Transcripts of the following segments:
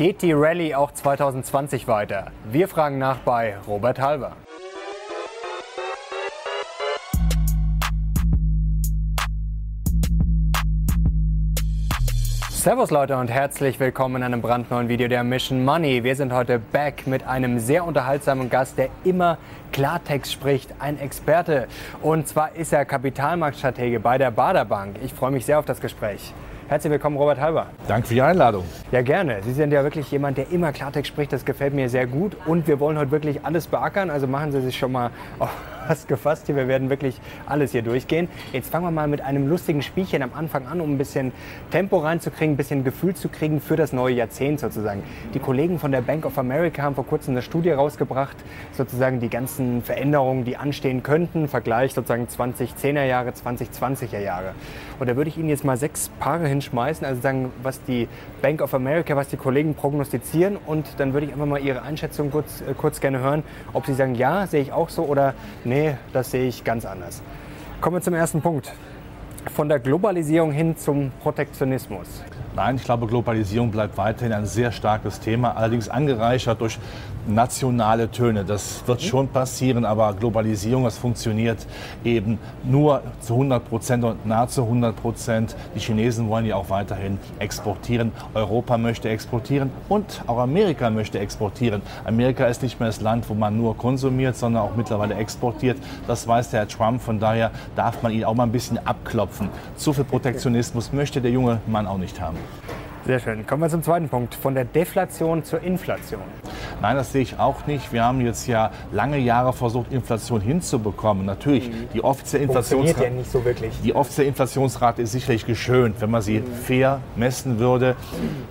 Geht die Rallye auch 2020 weiter? Wir fragen nach bei Robert Halber. Servus Leute und herzlich willkommen in einem brandneuen Video der Mission Money. Wir sind heute back mit einem sehr unterhaltsamen Gast, der immer Klartext spricht, ein Experte. Und zwar ist er Kapitalmarktstratege bei der Baderbank. Ich freue mich sehr auf das Gespräch. Herzlich willkommen, Robert Halber. Danke für die Einladung. Ja, gerne. Sie sind ja wirklich jemand, der immer Klartext spricht. Das gefällt mir sehr gut. Und wir wollen heute wirklich alles beackern. Also machen Sie sich schon mal auf was gefasst hier. Wir werden wirklich alles hier durchgehen. Jetzt fangen wir mal mit einem lustigen Spielchen am Anfang an, um ein bisschen Tempo reinzukriegen, ein bisschen Gefühl zu kriegen für das neue Jahrzehnt sozusagen. Die Kollegen von der Bank of America haben vor kurzem eine Studie rausgebracht, sozusagen die ganzen Veränderungen, die anstehen könnten, Vergleich sozusagen 2010er Jahre, 2020er Jahre. Und da würde ich Ihnen jetzt mal sechs Paare hinschmeißen, also sagen, was die Bank of America, was die Kollegen prognostizieren. Und dann würde ich einfach mal Ihre Einschätzung kurz, äh, kurz gerne hören, ob Sie sagen, ja, sehe ich auch so oder nee, das sehe ich ganz anders. Kommen wir zum ersten Punkt. Von der Globalisierung hin zum Protektionismus. Nein, ich glaube, Globalisierung bleibt weiterhin ein sehr starkes Thema, allerdings angereichert durch nationale Töne. Das wird schon passieren, aber Globalisierung, das funktioniert eben nur zu 100 Prozent und nahezu 100 Prozent. Die Chinesen wollen ja auch weiterhin exportieren. Europa möchte exportieren und auch Amerika möchte exportieren. Amerika ist nicht mehr das Land, wo man nur konsumiert, sondern auch mittlerweile exportiert. Das weiß der Herr Trump. Von daher darf man ihn auch mal ein bisschen abklopfen. Zu viel Protektionismus möchte der junge Mann auch nicht haben. Sehr schön. Kommen wir zum zweiten Punkt, von der Deflation zur Inflation. Nein, das sehe ich auch nicht. Wir haben jetzt ja lange Jahre versucht, Inflation hinzubekommen. Natürlich, mhm. die offizielle Inflationsrate, ja nicht so wirklich. die offizielle Inflationsrate ist sicherlich geschönt. Wenn man sie mhm. fair messen würde,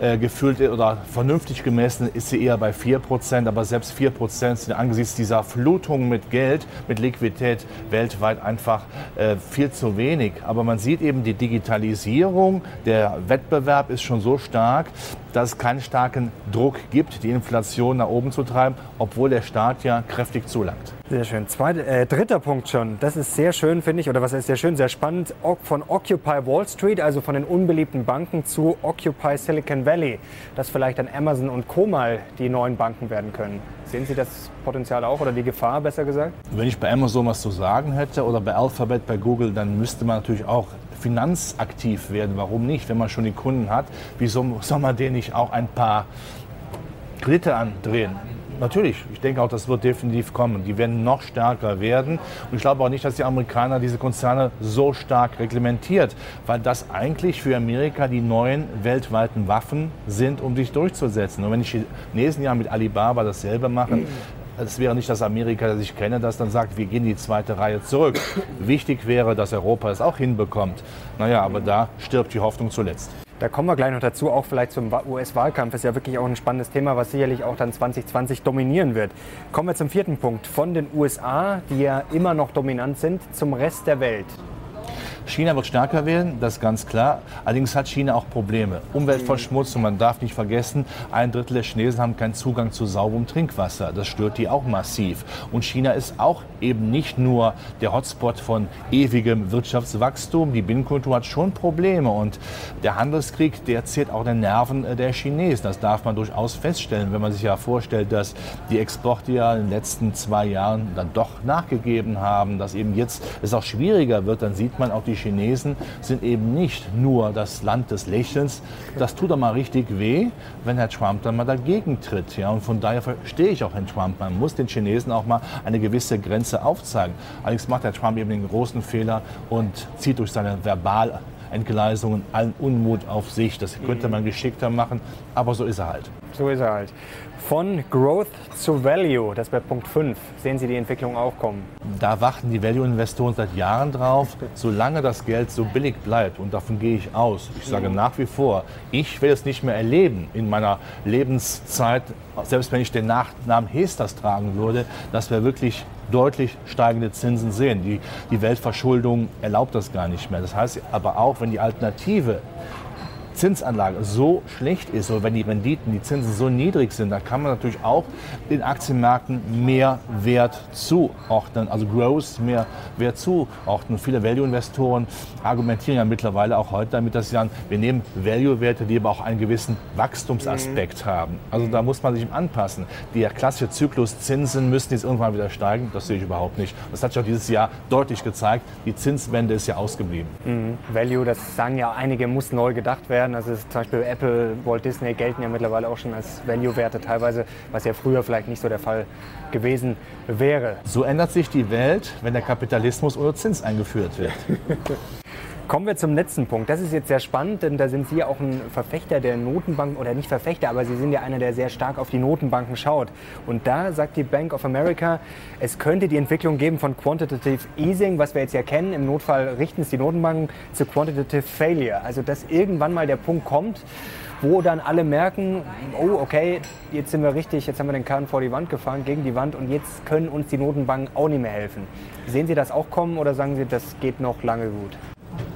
äh, gefühlt oder vernünftig gemessen, ist sie eher bei 4%. Aber selbst 4% sind angesichts dieser Flutung mit Geld, mit Liquidität weltweit einfach äh, viel zu wenig. Aber man sieht eben die Digitalisierung, der Wettbewerb ist schon so stark, dass es keinen starken Druck gibt, die Inflation nach oben zu treiben, obwohl der Staat ja kräftig zulangt. Sehr schön. Zweite, äh, dritter Punkt schon. Das ist sehr schön, finde ich, oder was ist sehr schön, sehr spannend. Von Occupy Wall Street, also von den unbeliebten Banken, zu Occupy Silicon Valley, dass vielleicht dann Amazon und Co. mal die neuen Banken werden können. Sehen Sie das Potenzial auch oder die Gefahr, besser gesagt? Wenn ich bei Amazon was zu sagen hätte oder bei Alphabet, bei Google, dann müsste man natürlich auch finanzaktiv werden. Warum nicht? Wenn man schon die Kunden hat, wieso soll man denen nicht auch ein paar Kredite andrehen? Natürlich, ich denke auch, das wird definitiv kommen. Die werden noch stärker werden. Und ich glaube auch nicht, dass die Amerikaner diese Konzerne so stark reglementiert, weil das eigentlich für Amerika die neuen weltweiten Waffen sind, um sich durchzusetzen. Und wenn die Chinesen ja mit Alibaba dasselbe machen, es wäre nicht das Amerika, das ich kenne, das dann sagt, wir gehen die zweite Reihe zurück. Wichtig wäre, dass Europa es auch hinbekommt. Naja, aber da stirbt die Hoffnung zuletzt. Da kommen wir gleich noch dazu, auch vielleicht zum US-Wahlkampf. Ist ja wirklich auch ein spannendes Thema, was sicherlich auch dann 2020 dominieren wird. Kommen wir zum vierten Punkt. Von den USA, die ja immer noch dominant sind, zum Rest der Welt. China wird stärker werden, das ist ganz klar. Allerdings hat China auch Probleme. Umweltverschmutzung, man darf nicht vergessen, ein Drittel der Chinesen haben keinen Zugang zu sauberem Trinkwasser. Das stört die auch massiv. Und China ist auch eben nicht nur der Hotspot von ewigem Wirtschaftswachstum. Die Binnenkultur hat schon Probleme. Und der Handelskrieg, der zehrt auch den Nerven der Chinesen. Das darf man durchaus feststellen, wenn man sich ja vorstellt, dass die Exporte ja in den letzten zwei Jahren dann doch nachgegeben haben, dass eben jetzt es auch schwieriger wird. Dann sieht man auch die Chinesen sind eben nicht nur das Land des Lächelns. Das tut doch mal richtig weh, wenn Herr Trump dann mal dagegen tritt. Ja? Und von daher verstehe ich auch Herrn Trump. Man muss den Chinesen auch mal eine gewisse Grenze aufzeigen. Allerdings macht Herr Trump eben den großen Fehler und zieht durch seine verbal Entgleisungen allen Unmut auf sich. Das könnte man geschickter machen, aber so ist er halt. So ist er halt. Von Growth zu Value, das wäre Punkt 5. Sehen Sie die Entwicklung auch kommen? Da warten die Value-Investoren seit Jahren drauf, solange das Geld so billig bleibt. Und davon gehe ich aus. Ich sage nach wie vor, ich will es nicht mehr erleben in meiner Lebenszeit, selbst wenn ich den Nachnamen Hesters tragen würde, dass wir wirklich deutlich steigende Zinsen sehen. Die, die Weltverschuldung erlaubt das gar nicht mehr. Das heißt aber auch, wenn die Alternative Zinsanlage so schlecht ist oder wenn die Renditen, die Zinsen so niedrig sind, dann kann man natürlich auch den Aktienmärkten mehr Wert zuordnen, also Growth mehr Wert zuordnen. Viele Value-Investoren argumentieren ja mittlerweile auch heute damit, dass sie sagen, wir nehmen Value-Werte, die aber auch einen gewissen Wachstumsaspekt mhm. haben. Also da muss man sich anpassen. Der klassische Zyklus Zinsen müssen jetzt irgendwann wieder steigen, das sehe ich überhaupt nicht. Das hat sich auch dieses Jahr deutlich gezeigt. Die Zinswende ist ja ausgeblieben. Mhm. Value, das sagen ja einige, muss neu gedacht werden. Also zum Beispiel Apple, Walt Disney gelten ja mittlerweile auch schon als Value-Werte teilweise, was ja früher vielleicht nicht so der Fall gewesen wäre. So ändert sich die Welt, wenn der Kapitalismus ohne Zins eingeführt wird. Kommen wir zum letzten Punkt. Das ist jetzt sehr spannend, denn da sind Sie auch ein Verfechter der Notenbanken, oder nicht Verfechter, aber Sie sind ja einer, der sehr stark auf die Notenbanken schaut. Und da sagt die Bank of America, es könnte die Entwicklung geben von Quantitative Easing, was wir jetzt ja kennen. Im Notfall richten es die Notenbanken zu Quantitative Failure. Also dass irgendwann mal der Punkt kommt, wo dann alle merken, oh okay, jetzt sind wir richtig, jetzt haben wir den Kahn vor die Wand gefahren, gegen die Wand und jetzt können uns die Notenbanken auch nicht mehr helfen. Sehen Sie das auch kommen oder sagen Sie, das geht noch lange gut?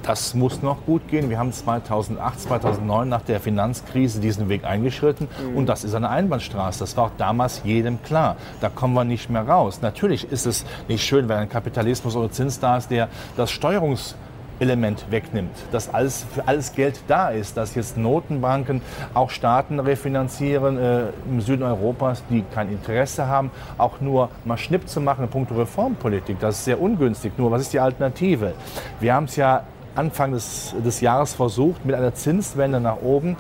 Das muss noch gut gehen. Wir haben 2008, 2009 nach der Finanzkrise diesen Weg eingeschritten mhm. und das ist eine Einbahnstraße. Das war auch damals jedem klar. Da kommen wir nicht mehr raus. Natürlich ist es nicht schön, wenn ein Kapitalismus oder Zins da ist, der das Steuerungs Element wegnimmt, dass alles, für alles Geld da ist, dass jetzt Notenbanken auch Staaten refinanzieren äh, im Süden Europas, die kein Interesse haben, auch nur mal Schnipp zu machen in puncto Reformpolitik. Das ist sehr ungünstig. Nur, was ist die Alternative? Wir haben es ja Anfang des, des Jahres versucht mit einer Zinswende nach oben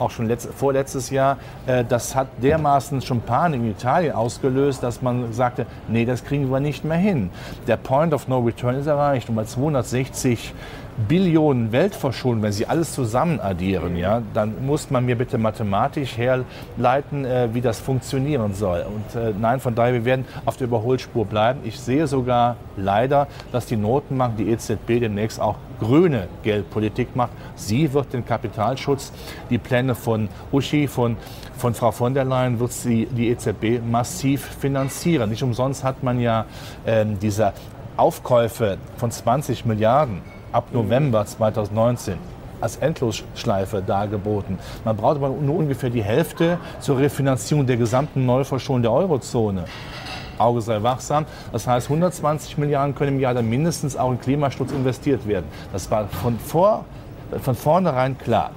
auch schon letzt, vorletztes Jahr, äh, das hat dermaßen schon Panik in Italien ausgelöst, dass man sagte, nee, das kriegen wir nicht mehr hin. Der Point of No Return ist erreicht und bei 260 Billionen Weltverschuldung, wenn Sie alles zusammen addieren, ja, dann muss man mir bitte mathematisch herleiten, äh, wie das funktionieren soll. Und äh, nein, von daher, wir werden auf der Überholspur bleiben. Ich sehe sogar leider, dass die Notenbank, die EZB demnächst auch grüne Geldpolitik macht. Sie wird den Kapitalschutz, die Pläne von Uschi, von, von Frau von der Leyen, wird sie die EZB massiv finanzieren. Nicht umsonst hat man ja äh, diese Aufkäufe von 20 Milliarden ab November 2019 als Endlosschleife dargeboten. Man braucht aber nur ungefähr die Hälfte zur Refinanzierung der gesamten Neuverschuldung der Eurozone. Auge sei wachsam. Das heißt, 120 Milliarden können im Jahr dann mindestens auch in Klimaschutz investiert werden. Das war von, vor, von vornherein klar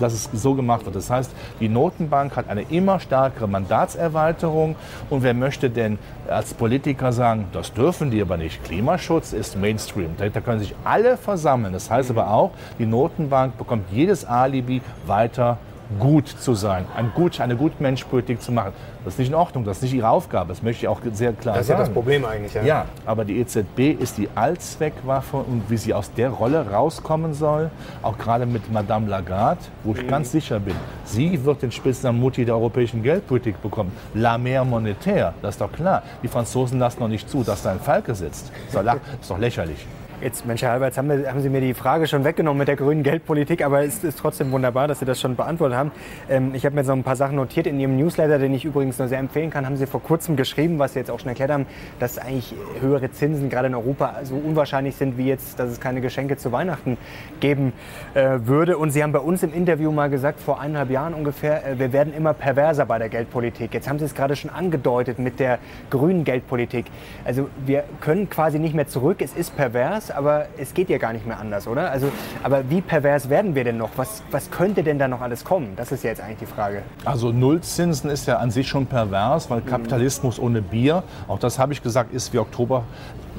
dass es so gemacht wird. Das heißt, die Notenbank hat eine immer stärkere Mandatserweiterung. Und wer möchte denn als Politiker sagen, das dürfen die aber nicht. Klimaschutz ist Mainstream. Da, da können sich alle versammeln. Das heißt aber auch, die Notenbank bekommt jedes Alibi weiter gut zu sein, ein gut, eine Gutmenschpolitik zu machen. Das ist nicht in Ordnung, das ist nicht ihre Aufgabe, das möchte ich auch sehr klar sagen. Das ist ja das Problem eigentlich. Ja. ja, aber die EZB ist die Allzweckwaffe und wie sie aus der Rolle rauskommen soll, auch gerade mit Madame Lagarde, wo ich mhm. ganz sicher bin, sie wird den Spitznamen Mutti der europäischen Geldpolitik bekommen. La mer monétaire, das ist doch klar. Die Franzosen lassen noch nicht zu, dass da ein Falke sitzt. Das ist doch lächerlich. Jetzt, Mensch, Herr Alberts, haben, haben, Sie mir die Frage schon weggenommen mit der grünen Geldpolitik, aber es ist trotzdem wunderbar, dass Sie das schon beantwortet haben. Ähm, ich habe mir so ein paar Sachen notiert in Ihrem Newsletter, den ich übrigens nur sehr empfehlen kann. Haben Sie vor kurzem geschrieben, was Sie jetzt auch schon erklärt haben, dass eigentlich höhere Zinsen gerade in Europa so unwahrscheinlich sind, wie jetzt, dass es keine Geschenke zu Weihnachten geben äh, würde. Und Sie haben bei uns im Interview mal gesagt, vor eineinhalb Jahren ungefähr, äh, wir werden immer perverser bei der Geldpolitik. Jetzt haben Sie es gerade schon angedeutet mit der grünen Geldpolitik. Also wir können quasi nicht mehr zurück. Es ist pervers aber es geht ja gar nicht mehr anders, oder? Also, aber wie pervers werden wir denn noch? Was, was könnte denn da noch alles kommen? Das ist ja jetzt eigentlich die Frage. Also Nullzinsen ist ja an sich schon pervers, weil Kapitalismus ohne Bier, auch das habe ich gesagt, ist wie Oktober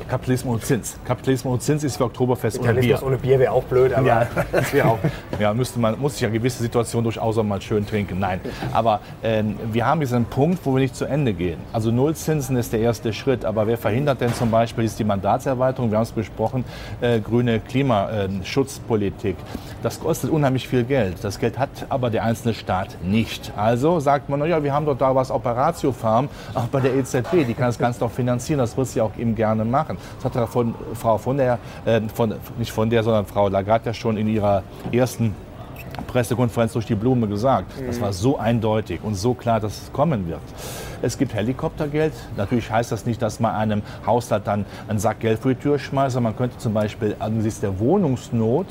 Kapitalismus und Zins. Kapitalismus und Zins ist für Oktoberfest ohne Bier. ohne Bier wäre auch blöd, aber ja, das wäre auch. Ja, müsste man muss sich ja gewisse Situationen durchaus auch mal schön trinken. Nein, aber äh, wir haben diesen Punkt, wo wir nicht zu Ende gehen. Also Nullzinsen ist der erste Schritt, aber wer verhindert denn zum Beispiel ist die Mandatserweiterung? Wir haben es besprochen, äh, grüne Klimaschutzpolitik. Das kostet unheimlich viel Geld. Das Geld hat aber der einzelne Staat nicht. Also sagt man, naja, wir haben doch da was Operatio Farm, auch bei der EZB, die kann das Ganze doch finanzieren. Das wird sie auch eben gerne machen machen. Das hat von, Frau von der, äh, von, nicht von der, sondern Frau Lagarde ja schon in ihrer ersten Pressekonferenz durch die Blume gesagt. Das war so eindeutig und so klar, dass es kommen wird. Es gibt Helikoptergeld. Natürlich heißt das nicht, dass man einem Haushalt dann einen Sack Geld vor die Tür schmeißt. Man könnte zum Beispiel angesichts der Wohnungsnot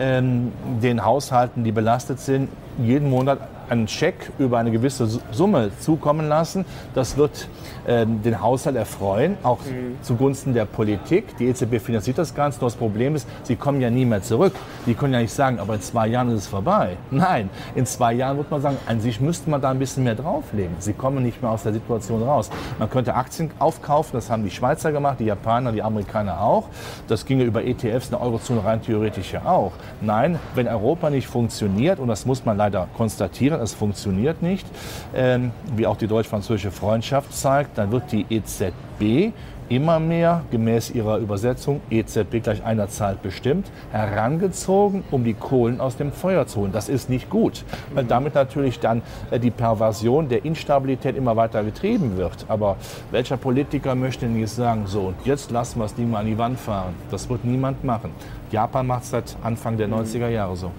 ähm, den Haushalten, die belastet sind, jeden Monat einen Scheck über eine gewisse Summe zukommen lassen. Das wird äh, den Haushalt erfreuen, auch mhm. zugunsten der Politik. Die EZB finanziert das Ganze. Nur das Problem ist, sie kommen ja nie mehr zurück. Die können ja nicht sagen, aber in zwei Jahren ist es vorbei. Nein, in zwei Jahren wird man sagen, an sich müsste man da ein bisschen mehr drauflegen. Sie kommen nicht mehr aus der Situation raus. Man könnte Aktien aufkaufen, das haben die Schweizer gemacht, die Japaner, die Amerikaner auch. Das ginge über ETFs in der Eurozone rein theoretisch ja auch. Nein, wenn Europa nicht funktioniert, und das muss man leider konstatieren, es funktioniert nicht, ähm, wie auch die deutsch-französische Freundschaft zeigt, dann wird die EZB immer mehr, gemäß ihrer Übersetzung, EZB gleich einer Zahl bestimmt, herangezogen, um die Kohlen aus dem Feuer zu holen. Das ist nicht gut, weil damit natürlich dann äh, die Perversion der Instabilität immer weiter getrieben wird. Aber welcher Politiker möchte nicht sagen, so, und jetzt lassen wir das Ding mal an die Wand fahren? Das wird niemand machen. Japan macht es seit Anfang der 90er Jahre so.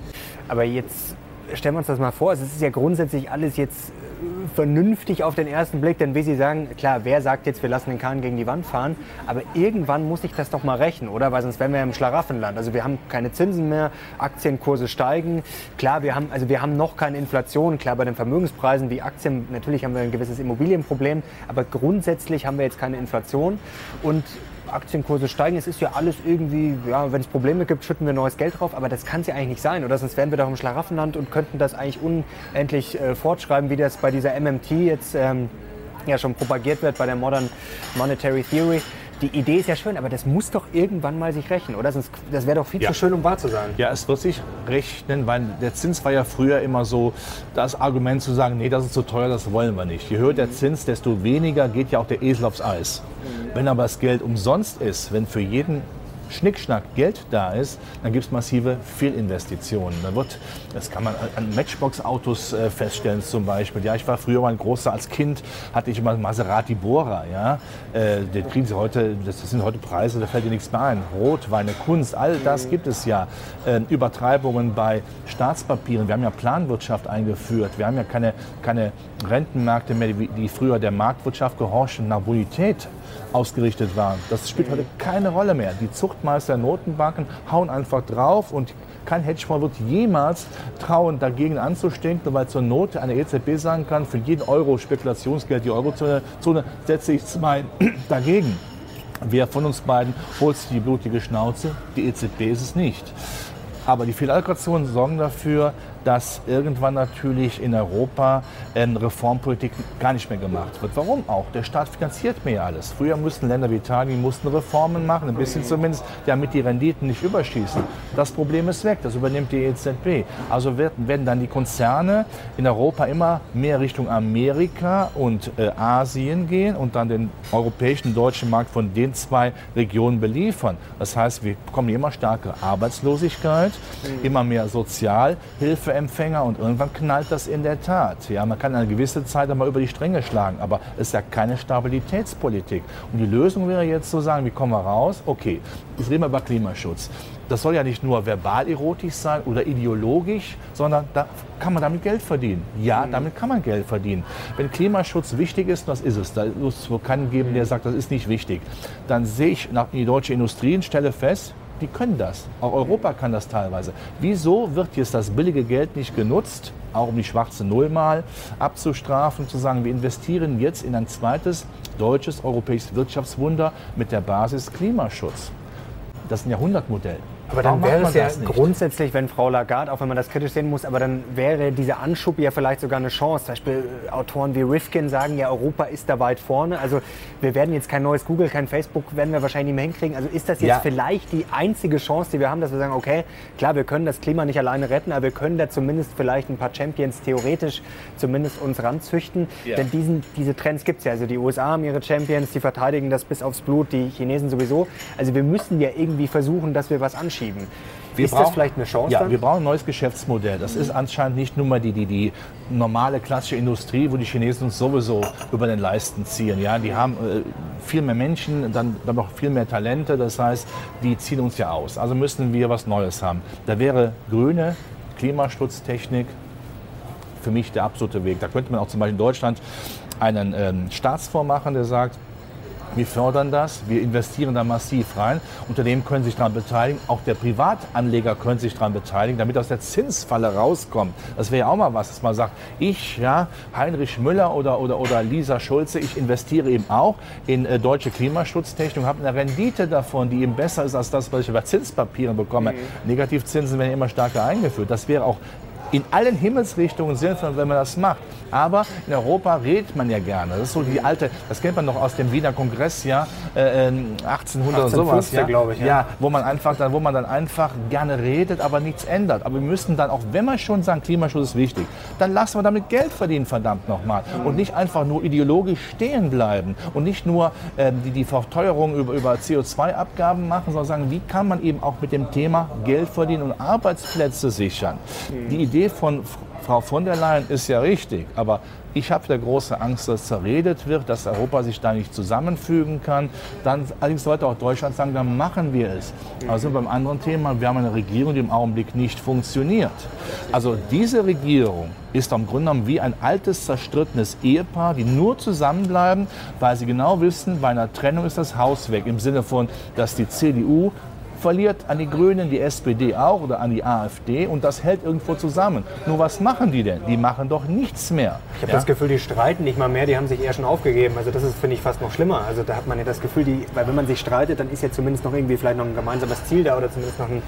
Aber jetzt stellen wir uns das mal vor, es ist ja grundsätzlich alles jetzt äh, vernünftig auf den ersten Blick, denn wie Sie sagen, klar, wer sagt jetzt, wir lassen den Kahn gegen die Wand fahren, aber irgendwann muss ich das doch mal rechnen, oder? Weil sonst wären wir im Schlaraffenland. Also wir haben keine Zinsen mehr, Aktienkurse steigen. Klar, wir haben, also wir haben noch keine Inflation. Klar, bei den Vermögenspreisen wie Aktien, natürlich haben wir ein gewisses Immobilienproblem, aber grundsätzlich haben wir jetzt keine Inflation und Aktienkurse steigen. Es ist ja alles irgendwie, ja, wenn es Probleme gibt, schütten wir neues Geld drauf. Aber das kann es ja eigentlich nicht sein. Oder sonst wären wir doch im Schlaraffenland und könnten das eigentlich unendlich äh, fortschreiben, wie das bei dieser MMT jetzt ähm, ja schon propagiert wird, bei der Modern Monetary Theory die Idee ist ja schön, aber das muss doch irgendwann mal sich rechnen, oder? Sonst, das wäre doch viel ja. zu schön, um wahr zu sein. Ja, es wird sich rechnen, weil der Zins war ja früher immer so das Argument zu sagen, nee, das ist zu teuer, das wollen wir nicht. Je höher der Zins, desto weniger geht ja auch der Esel aufs Eis. Mhm. Wenn aber das Geld umsonst ist, wenn für jeden Schnickschnack Geld da ist, dann gibt es massive Fehlinvestitionen. Da wird, das kann man an Matchbox-Autos äh, feststellen zum Beispiel. Ja, ich war früher mal ein großer, als Kind hatte ich immer Maserati Bora. Ja, äh, den kriegen Sie heute, das sind heute Preise, da fällt dir nichts mehr ein. Rotweine, Kunst, all das gibt es ja. Äh, Übertreibungen bei Staatspapieren. Wir haben ja Planwirtschaft eingeführt. Wir haben ja keine, keine Rentenmärkte mehr, die, die früher der Marktwirtschaft gehorchen, nach Bonität ausgerichtet waren. Das spielt heute keine Rolle mehr. Die Zuchtmeister Notenbanken hauen einfach drauf und kein Hedgefonds wird jemals trauen, dagegen anzustinken, weil zur Not eine EZB sagen kann, für jeden Euro Spekulationsgeld die Eurozone setze ich zwei dagegen. Wer von uns beiden holt sich die blutige Schnauze? Die EZB ist es nicht. Aber die Fehlallokationen sorgen dafür, dass irgendwann natürlich in Europa ähm, Reformpolitik gar nicht mehr gemacht wird. Warum auch? Der Staat finanziert mir ja alles. Früher mussten Länder wie Italien mussten Reformen machen, ein bisschen zumindest, damit die Renditen nicht überschießen. Das Problem ist weg, das übernimmt die EZB. Also werden, dann die Konzerne in Europa immer mehr Richtung Amerika und äh, Asien gehen und dann den europäischen, deutschen Markt von den zwei Regionen beliefern. Das heißt, wir bekommen immer stärkere Arbeitslosigkeit, immer mehr Sozialhilfe Hilfeempfänger und irgendwann knallt das in der Tat. Ja, man kann eine gewisse Zeit einmal über die Stränge schlagen, aber es ist ja keine Stabilitätspolitik. Und die Lösung wäre jetzt zu sagen, wie kommen wir raus? Okay, jetzt reden wir über Klimaschutz. Das soll ja nicht nur verbal erotisch sein oder ideologisch, sondern da kann man damit Geld verdienen. Ja, mhm. damit kann man Geld verdienen. Wenn Klimaschutz wichtig ist, das ist es, da muss es keinen geben, der sagt, das ist nicht wichtig, dann sehe ich nach die deutsche Industrie und stelle fest, die können das. Auch Europa kann das teilweise. Wieso wird jetzt das billige Geld nicht genutzt, auch um die schwarze Null mal abzustrafen, zu sagen, wir investieren jetzt in ein zweites deutsches europäisches Wirtschaftswunder mit der Basis Klimaschutz. Das ist ein Jahrhundertmodell. Aber dann wäre es ja grundsätzlich, wenn Frau Lagarde, auch wenn man das kritisch sehen muss, aber dann wäre dieser Anschub ja vielleicht sogar eine Chance. Zum Beispiel äh, Autoren wie Rifkin sagen ja, Europa ist da weit vorne. Also wir werden jetzt kein neues Google, kein Facebook, werden wir wahrscheinlich nicht mehr hinkriegen. Also ist das jetzt ja. vielleicht die einzige Chance, die wir haben, dass wir sagen, okay, klar, wir können das Klima nicht alleine retten, aber wir können da zumindest vielleicht ein paar Champions theoretisch zumindest uns ranzüchten. Ja. Denn diesen, diese Trends gibt es ja. Also die USA haben ihre Champions, die verteidigen das bis aufs Blut, die Chinesen sowieso. Also wir müssen ja irgendwie versuchen, dass wir was anschauen anschieben. Wir ist brauchen, das vielleicht eine Chance? Ja, dann? wir brauchen ein neues Geschäftsmodell. Das mhm. ist anscheinend nicht nur mal die, die, die normale klassische Industrie, wo die Chinesen uns sowieso über den Leisten ziehen. Ja, die haben äh, viel mehr Menschen, dann, dann noch viel mehr Talente. Das heißt, die ziehen uns ja aus. Also müssen wir was Neues haben. Da wäre grüne Klimaschutztechnik für mich der absolute Weg. Da könnte man auch zum Beispiel in Deutschland einen ähm, Staatsfonds machen, der sagt, wir fördern das, wir investieren da massiv rein. Unternehmen können sich daran beteiligen, auch der Privatanleger könnte sich daran beteiligen, damit aus der Zinsfalle rauskommt. Das wäre ja auch mal was, dass man sagt, ich, ja, Heinrich Müller oder, oder, oder Lisa Schulze, ich investiere eben auch in äh, deutsche Klimaschutztechnik und habe eine Rendite davon, die eben besser ist als das, was ich über Zinspapieren bekomme. Mhm. Negativzinsen werden immer stärker eingeführt. Das wäre auch in allen Himmelsrichtungen sinnvoll, wenn man das macht. Aber in Europa redet man ja gerne. Das ist so die alte, das kennt man noch aus dem Wiener Kongress, ja, äh, 1800 und sowas. Ja, glaube ich. Ja. ja, wo man einfach dann, wo man dann einfach gerne redet, aber nichts ändert. Aber wir müssen dann, auch wenn wir schon sagen, Klimaschutz ist wichtig, dann lassen wir damit Geld verdienen, verdammt nochmal. Und nicht einfach nur ideologisch stehen bleiben und nicht nur äh, die, die Verteuerung über, über CO2-Abgaben machen, sondern sagen, wie kann man eben auch mit dem Thema Geld verdienen und Arbeitsplätze sichern. Die Idee von Frau von der Leyen ist ja richtig, aber ich habe der große Angst, dass zerredet wird, dass Europa sich da nicht zusammenfügen kann. Dann allerdings sollte auch Deutschland sagen, dann machen wir es. Also beim anderen Thema, wir haben eine Regierung, die im Augenblick nicht funktioniert. Also diese Regierung ist am Grunde genommen wie ein altes, zerstrittenes Ehepaar, die nur zusammenbleiben, weil sie genau wissen, bei einer Trennung ist das Haus weg. Im Sinne von, dass die CDU verliert an die Grünen, die SPD auch oder an die AfD und das hält irgendwo zusammen. Nur was machen die denn? Die machen doch nichts mehr. Ich habe ja? das Gefühl, die streiten nicht mal mehr, die haben sich eher schon aufgegeben. Also das ist, finde ich, fast noch schlimmer. Also da hat man ja das Gefühl, die, weil wenn man sich streitet, dann ist ja zumindest noch irgendwie vielleicht noch ein gemeinsames Ziel da oder zumindest noch ein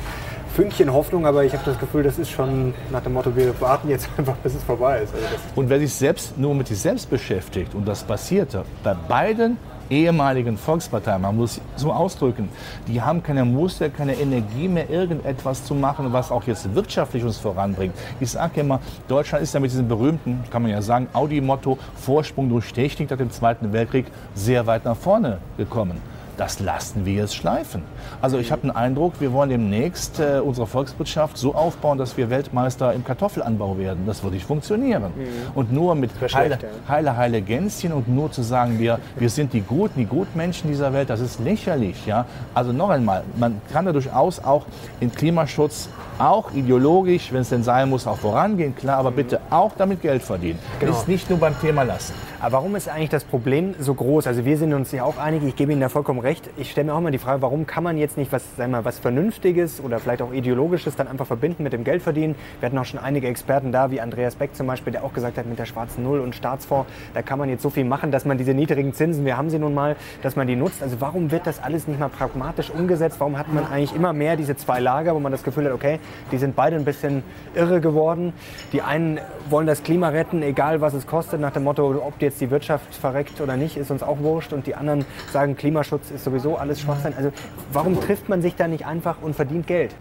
Fünkchen Hoffnung, aber ich habe das Gefühl, das ist schon nach dem Motto, wir warten jetzt einfach, bis es vorbei ist. Also und wer sich selbst nur mit sich selbst beschäftigt und das passierte bei beiden ehemaligen Volkspartei, man muss so ausdrücken, die haben keine Muster, keine Energie mehr, irgendetwas zu machen, was auch jetzt wirtschaftlich uns voranbringt. Ich sage immer, Deutschland ist ja mit diesem berühmten, kann man ja sagen, Audi-Motto Vorsprung durch Technik nach dem Zweiten Weltkrieg sehr weit nach vorne gekommen das lassen wir jetzt schleifen. Also ich habe den Eindruck, wir wollen demnächst äh, unsere Volkswirtschaft so aufbauen, dass wir Weltmeister im Kartoffelanbau werden. Das wird nicht funktionieren. Mhm. Und nur mit heile, heile, heile Gänschen und nur zu sagen, wir, wir sind die Guten, die Gutmenschen dieser Welt, das ist lächerlich. Ja? Also noch einmal, man kann da durchaus auch in Klimaschutz auch ideologisch, wenn es denn sein muss, auch vorangehen, klar, aber bitte auch damit Geld verdienen. Genau. Ist nicht nur beim Thema lassen. Aber warum ist eigentlich das Problem so groß? Also wir sind uns ja auch einig, ich gebe Ihnen da vollkommen recht. Ich stelle mir auch mal die Frage, warum kann man jetzt nicht was, sagen wir mal, was Vernünftiges oder vielleicht auch Ideologisches dann einfach verbinden mit dem Geld verdienen? Wir hatten auch schon einige Experten da, wie Andreas Beck zum Beispiel, der auch gesagt hat, mit der schwarzen Null und Staatsfonds, da kann man jetzt so viel machen, dass man diese niedrigen Zinsen, wir haben sie nun mal, dass man die nutzt. Also warum wird das alles nicht mal pragmatisch umgesetzt? Warum hat man eigentlich immer mehr diese zwei Lager, wo man das Gefühl hat, okay, die sind beide ein bisschen irre geworden. Die einen wollen das Klima retten, egal was es kostet, nach dem Motto, ob jetzt die Wirtschaft verreckt oder nicht, ist uns auch wurscht. Und die anderen sagen, Klimaschutz ist sowieso alles Schwachsinn. Also warum trifft man sich da nicht einfach und verdient Geld?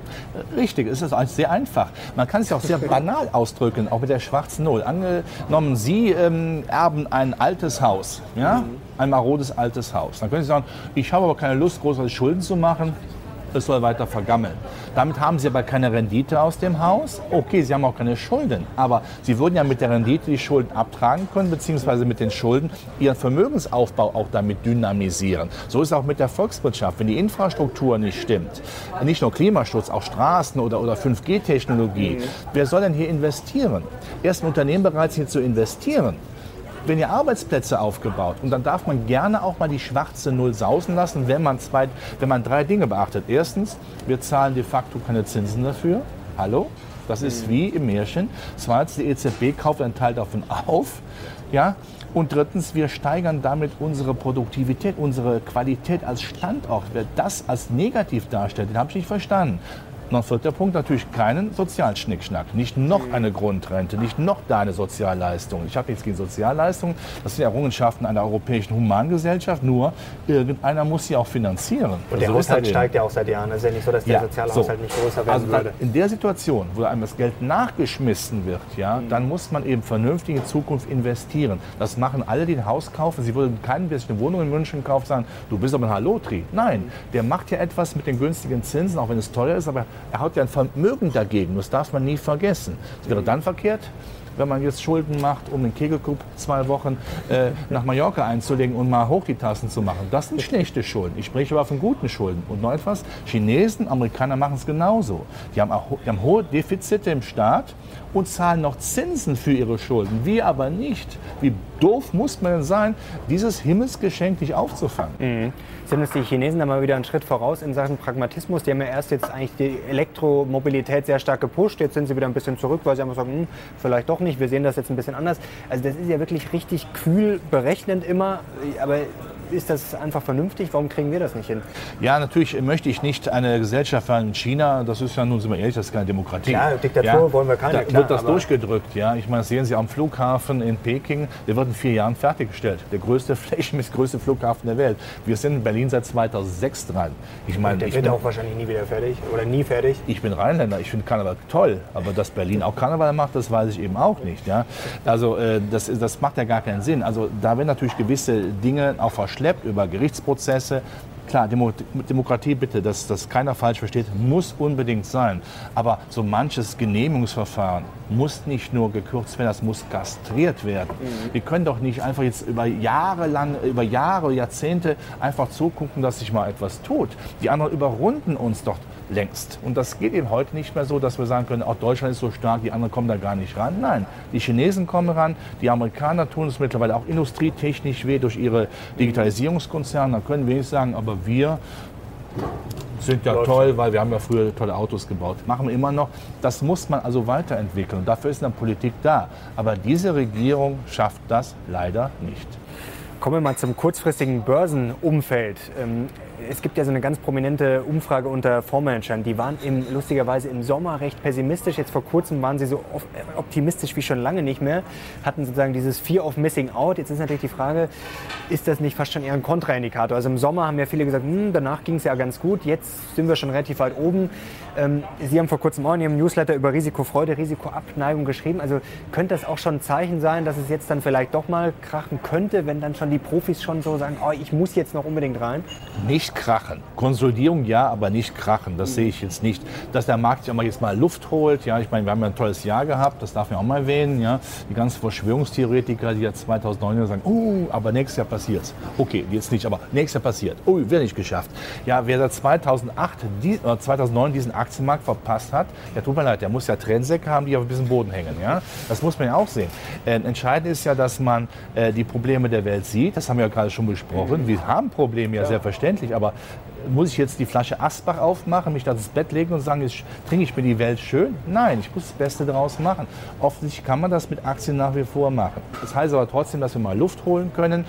Richtig, es ist sehr einfach. Man kann es ja auch sehr banal ausdrücken, auch mit der schwarzen Null. Angenommen, Sie ähm, erben ein altes Haus, ja? Ein marodes altes Haus. Dann können Sie sagen, ich habe aber keine Lust, großartig Schulden zu machen es soll weiter vergammeln. Damit haben Sie aber keine Rendite aus dem Haus. Okay, Sie haben auch keine Schulden, aber Sie würden ja mit der Rendite die Schulden abtragen können, beziehungsweise mit den Schulden Ihren Vermögensaufbau auch damit dynamisieren. So ist es auch mit der Volkswirtschaft. Wenn die Infrastruktur nicht stimmt, nicht nur Klimaschutz, auch Straßen oder, oder 5G-Technologie, mhm. wer soll denn hier investieren? Erst ein Unternehmen bereit, hier zu investieren wenn ihr Arbeitsplätze aufgebaut und dann darf man gerne auch mal die schwarze Null sausen lassen, wenn man, zwei, wenn man drei Dinge beachtet. Erstens, wir zahlen de facto keine Zinsen dafür. Hallo? Das ist wie im Märchen. Zweitens, die EZB kauft einen Teil davon auf. Ja? Und drittens, wir steigern damit unsere Produktivität, unsere Qualität als Standort. Wer das als negativ darstellt, den habe ich nicht verstanden. Und dann vierter Punkt natürlich keinen Sozialschnickschnack. Nicht noch eine Grundrente, nicht noch deine Sozialleistung. Ich habe nichts gegen Sozialleistungen. Das sind Errungenschaften einer europäischen Humangesellschaft. Nur irgendeiner muss sie auch finanzieren. Und der so Haushalt steigt ja auch seit Jahren. Es ist ja nicht so, dass der ja, soziale so. Nicht größer werden also würde. In der Situation, wo einem das Geld nachgeschmissen wird, ja, mhm. dann muss man eben vernünftig in Zukunft investieren. Das machen alle, die ein Haus kaufen. Sie würden keinen, der sich eine Wohnung in München kauft, sagen, du bist aber ein Halotri. Nein, der macht ja etwas mit den günstigen Zinsen, auch wenn es teuer ist, aber er hat ja ein Vermögen dagegen. Das darf man nie vergessen. Es wäre dann verkehrt, wenn man jetzt Schulden macht, um den Kegelclub zwei Wochen äh, nach Mallorca einzulegen und mal hoch die Tassen zu machen. Das sind schlechte Schulden. Ich spreche aber von guten Schulden. Und noch etwas, Chinesen, Amerikaner machen es genauso. Die haben, auch, die haben hohe Defizite im Staat und zahlen noch Zinsen für ihre Schulden. Wir aber nicht. Wie doof muss man denn sein, dieses Himmelsgeschenk nicht aufzufangen? Mhm. Sind uns die Chinesen da mal wieder einen Schritt voraus in Sachen Pragmatismus? Die haben ja erst jetzt eigentlich die Elektromobilität sehr stark gepusht. Jetzt sind sie wieder ein bisschen zurück, weil sie einfach sagen, hm, vielleicht doch nicht. Wir sehen das jetzt ein bisschen anders. Also das ist ja wirklich richtig kühl berechnend immer. Aber ist das einfach vernünftig? Warum kriegen wir das nicht hin? Ja, natürlich möchte ich nicht eine Gesellschaft in China, das ist ja nun, sind wir ehrlich, das ist keine Demokratie. Ja, Diktatur ja, wollen wir keine, Da klar, wird das durchgedrückt, ja. Ich meine, sehen Sie am Flughafen in Peking, der wird in vier Jahren fertiggestellt. Der größte flächenmäßig größte Flughafen der Welt. Wir sind in Berlin seit 2006 dran. Ich meine, der ich wird bin, auch wahrscheinlich nie wieder fertig oder nie fertig. Ich bin Rheinländer, ich finde Karneval toll, aber dass Berlin auch Karneval macht, das weiß ich eben auch nicht, ja. Also äh, das, das macht ja gar keinen Sinn. Also da werden natürlich gewisse Dinge auch verschleppt über Gerichts Gerichtsprozesse. Klar, Demo Demokratie bitte, dass das keiner falsch versteht, muss unbedingt sein. Aber so manches Genehmigungsverfahren muss nicht nur gekürzt werden, das muss kastriert werden. Mhm. Wir können doch nicht einfach jetzt über Jahre lang, über Jahre, Jahrzehnte einfach zugucken, dass sich mal etwas tut. Die anderen überrunden uns doch längst. Und das geht eben heute nicht mehr so, dass wir sagen können, auch Deutschland ist so stark, die anderen kommen da gar nicht ran. Nein, die Chinesen kommen ran, die Amerikaner tun es mittlerweile auch industrietechnisch weh durch ihre Digitalisierungskonzerne. Da können wir nicht sagen, aber wir sind ja toll, weil wir haben ja früher tolle Autos gebaut. Machen wir immer noch. Das muss man also weiterentwickeln. Und dafür ist eine Politik da. Aber diese Regierung schafft das leider nicht. Kommen wir mal zum kurzfristigen Börsenumfeld. Es gibt ja so eine ganz prominente Umfrage unter Fondsmanagern. Die waren im, lustigerweise im Sommer recht pessimistisch. Jetzt vor kurzem waren sie so äh, optimistisch wie schon lange nicht mehr. Hatten sozusagen dieses Fear of Missing Out. Jetzt ist natürlich die Frage, ist das nicht fast schon eher ein Kontraindikator? Also im Sommer haben ja viele gesagt, hm, danach ging es ja ganz gut. Jetzt sind wir schon relativ weit oben. Ähm, sie haben vor kurzem auch in Ihrem Newsletter über Risikofreude, Risikoabneigung geschrieben. Also könnte das auch schon ein Zeichen sein, dass es jetzt dann vielleicht doch mal krachen könnte, wenn dann schon die Profis schon so sagen, oh, ich muss jetzt noch unbedingt rein? Nicht krachen. Konsolidierung ja, aber nicht krachen. Das mhm. sehe ich jetzt nicht. Dass der Markt sich auch mal jetzt mal Luft holt. Ja, ich meine, wir haben ja ein tolles Jahr gehabt, das darf man auch mal erwähnen. Ja. Die ganzen Verschwörungstheoretiker, die ja 2009 sagen, oh, aber nächstes Jahr passiert es. Okay, jetzt nicht, aber nächstes Jahr passiert. Oh, wird nicht geschafft. Ja, wer seit 2008, die, äh, 2009 diesen Aktienmarkt verpasst hat, ja, tut mir leid, der muss ja Trendsäcke haben, die auf ein bisschen Boden hängen. Ja? Das muss man ja auch sehen. Äh, entscheidend ist ja, dass man äh, die Probleme der Welt sieht. Das haben wir ja gerade schon besprochen. Wir haben Probleme, ja, ja. selbstverständlich, aber muss ich jetzt die Flasche Asbach aufmachen, mich da ins Bett legen und sagen, jetzt trinke ich mir die Welt schön? Nein, ich muss das Beste daraus machen. Offensichtlich kann man das mit Aktien nach wie vor machen. Das heißt aber trotzdem, dass wir mal Luft holen können.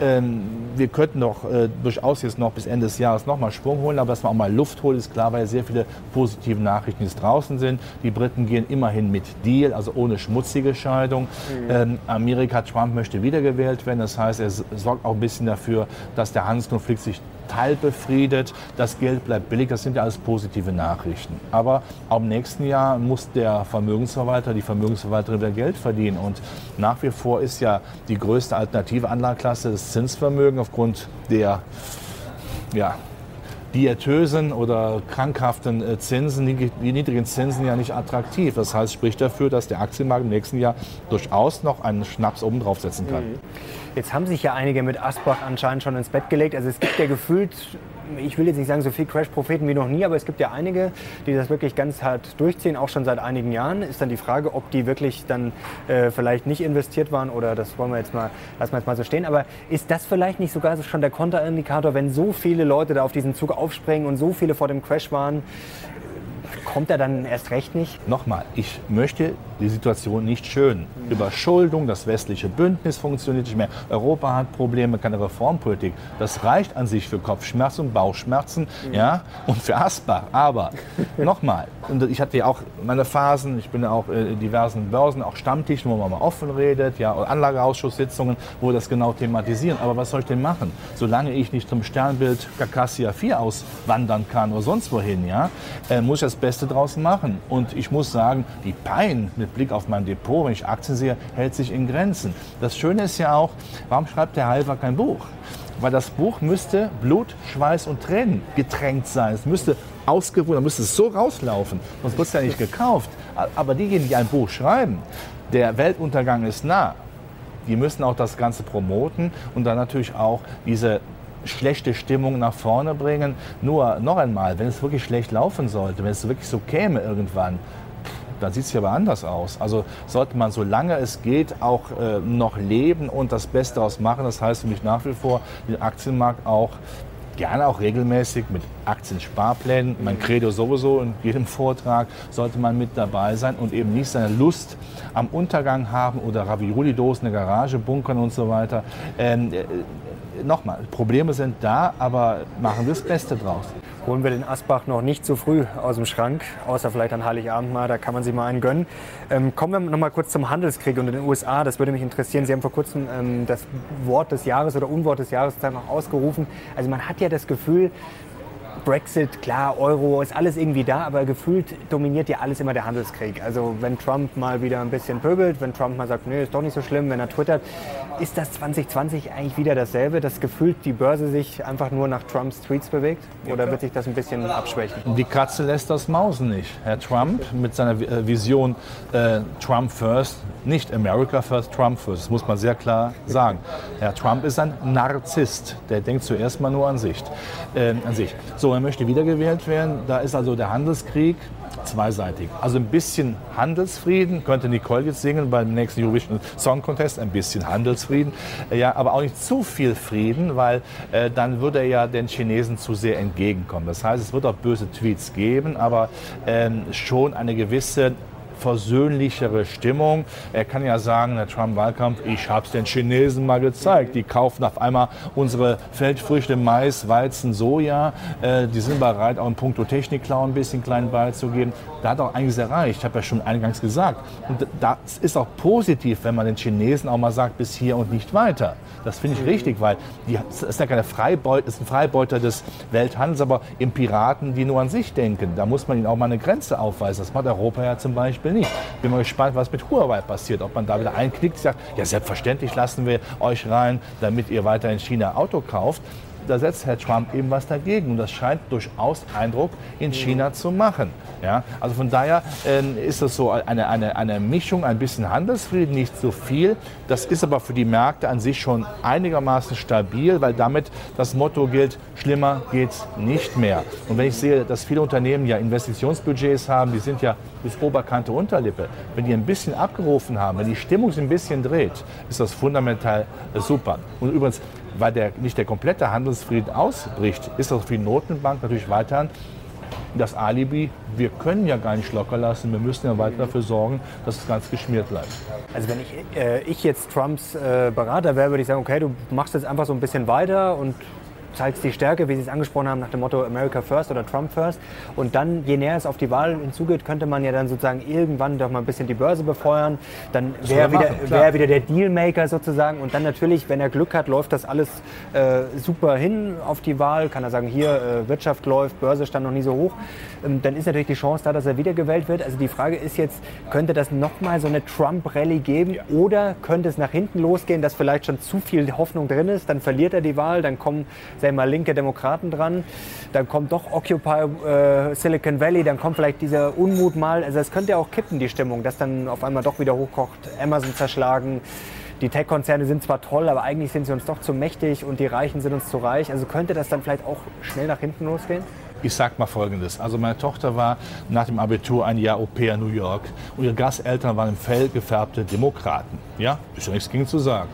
Ähm, wir könnten doch äh, durchaus jetzt noch bis Ende des Jahres nochmal Schwung holen, aber dass man auch mal Luft holt, ist klar, weil sehr viele positive Nachrichten jetzt draußen sind. Die Briten gehen immerhin mit Deal, also ohne schmutzige Scheidung. Mhm. Ähm, Amerika, Trump möchte wiedergewählt werden. Das heißt, er sorgt auch ein bisschen dafür, dass der Handelskonflikt sich teilbefriedet, das Geld bleibt billig, das sind ja alles positive Nachrichten. Aber auch im nächsten Jahr muss der Vermögensverwalter, die Vermögensverwalterin wieder Geld verdienen. Und nach wie vor ist ja die größte alternative Anlageklasse das Zinsvermögen aufgrund der ja, diätösen oder krankhaften äh, Zinsen, die niedrigen Zinsen ja nicht attraktiv. Das heißt, spricht dafür, dass der Aktienmarkt im nächsten Jahr durchaus noch einen Schnaps oben draufsetzen kann. Mhm. Jetzt haben sich ja einige mit Asbach anscheinend schon ins Bett gelegt. Also es gibt ja gefühlt, ich will jetzt nicht sagen so viel Crash-Propheten wie noch nie, aber es gibt ja einige, die das wirklich ganz hart durchziehen, auch schon seit einigen Jahren. Ist dann die Frage, ob die wirklich dann äh, vielleicht nicht investiert waren oder das wollen wir jetzt mal, lassen wir jetzt mal so stehen. Aber ist das vielleicht nicht sogar schon der Konterindikator, wenn so viele Leute da auf diesen Zug aufspringen und so viele vor dem Crash waren? kommt er dann erst recht nicht? Nochmal, ich möchte die Situation nicht schön. Überschuldung, das westliche Bündnis funktioniert nicht mehr. Europa hat Probleme, keine Reformpolitik. Das reicht an sich für Kopfschmerzen und Bauchschmerzen mhm. ja, und für Asbach. Aber nochmal, ich hatte ja auch meine Phasen, ich bin ja auch in diversen Börsen, auch Stammtischen, wo man mal offen redet, ja, Anlageausschusssitzungen, wo wir das genau thematisieren. Aber was soll ich denn machen? Solange ich nicht zum Sternbild Kakassia 4 auswandern kann oder sonst wohin, ja, äh, muss ich das Beste draus machen. Und ich muss sagen, die Pein mit Blick auf mein Depot, wenn ich Aktien sehe, hält sich in Grenzen. Das Schöne ist ja auch, warum schreibt der Halver kein Buch? Weil das Buch müsste Blut, Schweiß und Tränen getränkt sein. Es müsste ausgewogen, müsste es so rauslaufen. Sonst wird es ja nicht gekauft. Aber diejenigen, die ein Buch schreiben, der Weltuntergang ist nah. Die müssen auch das Ganze promoten und dann natürlich auch diese schlechte Stimmung nach vorne bringen. Nur noch einmal, wenn es wirklich schlecht laufen sollte, wenn es wirklich so käme irgendwann, dann sieht es ja aber anders aus. Also sollte man, solange es geht, auch äh, noch leben und das Beste daraus machen. Das heißt für mich nach wie vor, den Aktienmarkt auch gerne auch regelmäßig mit Aktiensparplänen. Mein Credo sowieso in jedem Vortrag sollte man mit dabei sein und eben nicht seine Lust am Untergang haben oder Ravioli-Dosen in der Garage bunkern und so weiter. Ähm, äh, nochmal, Probleme sind da, aber machen wir das Beste draus. Holen wir den Asbach noch nicht zu früh aus dem Schrank, außer vielleicht an Heiligabend mal, da kann man sich mal einen gönnen. Ähm, kommen wir noch mal kurz zum Handelskrieg und den USA, das würde mich interessieren. Sie haben vor kurzem ähm, das Wort des Jahres oder Unwort des Jahres noch ausgerufen. Also man hat ja das Gefühl, Brexit, klar, Euro, ist alles irgendwie da, aber gefühlt dominiert ja alles immer der Handelskrieg. Also wenn Trump mal wieder ein bisschen pöbelt, wenn Trump mal sagt, nee, ist doch nicht so schlimm, wenn er twittert, ist das 2020 eigentlich wieder dasselbe, dass gefühlt die Börse sich einfach nur nach Trumps Tweets bewegt? Oder wird sich das ein bisschen abschwächen? Die Katze lässt das Mausen nicht. Herr Trump mit seiner äh, Vision äh, Trump First, nicht America First, Trump First, das muss man sehr klar sagen. Herr Trump ist ein Narzisst, der denkt zuerst mal nur an sich. Äh, an sich. So, er möchte wiedergewählt werden. Da ist also der Handelskrieg zweiseitig. Also ein bisschen Handelsfrieden, könnte Nicole jetzt singen beim nächsten Eurovision Song Contest, ein bisschen Handelsfrieden. Äh, ja, aber auch nicht zu viel Frieden, weil äh, dann würde er ja den Chinesen zu sehr entgegenkommen. Das heißt, es wird auch böse Tweets geben, aber äh, schon eine gewisse versöhnlichere Stimmung. Er kann ja sagen, der Trump-Wahlkampf, ich habe es den Chinesen mal gezeigt. Die kaufen auf einmal unsere Feldfrüchte, Mais, Weizen, Soja. Äh, die sind bereit, auch in puncto Technikklau ein bisschen kleinen beizugeben. Da hat auch einiges erreicht. Ich habe ja schon eingangs gesagt. Und das ist auch positiv, wenn man den Chinesen auch mal sagt, bis hier und nicht weiter. Das finde ich richtig, weil die, das ist ja keine Freibeuter, ist ein Freibeuter des Welthandels, aber im Piraten, die nur an sich denken. Da muss man ihnen auch mal eine Grenze aufweisen. Das macht Europa ja zum Beispiel nicht. Bin mal gespannt, was mit Huawei passiert. Ob man da wieder einklickt, sagt, ja selbstverständlich lassen wir euch rein, damit ihr weiter in China Auto kauft da setzt Herr Trump eben was dagegen. Und das scheint durchaus Eindruck in China zu machen. Ja? Also von daher äh, ist das so eine, eine, eine Mischung, ein bisschen Handelsfrieden, nicht so viel. Das ist aber für die Märkte an sich schon einigermaßen stabil, weil damit das Motto gilt, schlimmer geht es nicht mehr. Und wenn ich sehe, dass viele Unternehmen ja Investitionsbudgets haben, die sind ja bis Oberkante Unterlippe. Wenn die ein bisschen abgerufen haben, wenn die Stimmung sich ein bisschen dreht, ist das fundamental super. Und übrigens, weil der, nicht der komplette Handelsfrieden ausbricht, ist das für die Notenbank natürlich weiterhin das Alibi, wir können ja gar nicht locker lassen, wir müssen ja weiter dafür sorgen, dass das Ganze geschmiert bleibt. Also wenn ich, äh, ich jetzt Trumps äh, Berater wäre, würde ich sagen, okay, du machst jetzt einfach so ein bisschen weiter und zeigst die Stärke, wie Sie es angesprochen haben, nach dem Motto America First oder Trump First. Und dann, je näher es auf die Wahl hinzugeht, könnte man ja dann sozusagen irgendwann doch mal ein bisschen die Börse befeuern. Dann wäre wieder, wär wieder der Dealmaker sozusagen. Und dann natürlich, wenn er Glück hat, läuft das alles äh, super hin auf die Wahl. Kann er sagen, hier äh, Wirtschaft läuft, Börse stand noch nie so hoch. Ähm, dann ist natürlich die Chance da, dass er wiedergewählt wird. Also die Frage ist jetzt, könnte das nochmal so eine Trump-Rallye geben? Ja. Oder könnte es nach hinten losgehen, dass vielleicht schon zu viel Hoffnung drin ist? Dann verliert er die Wahl, dann kommen sagen wir mal, linke Demokraten dran. Dann kommt doch Occupy äh, Silicon Valley, dann kommt vielleicht dieser Unmut mal. Also es könnte ja auch kippen, die Stimmung, dass dann auf einmal doch wieder hochkocht, Amazon zerschlagen. Die Tech-Konzerne sind zwar toll, aber eigentlich sind sie uns doch zu mächtig und die Reichen sind uns zu reich. Also könnte das dann vielleicht auch schnell nach hinten losgehen? Ich sag mal Folgendes. Also meine Tochter war nach dem Abitur ein Jahr Au pair in New York und ihre Gasteltern waren Fell gefärbte Demokraten. Ja, ist ja nichts gegen zu sagen.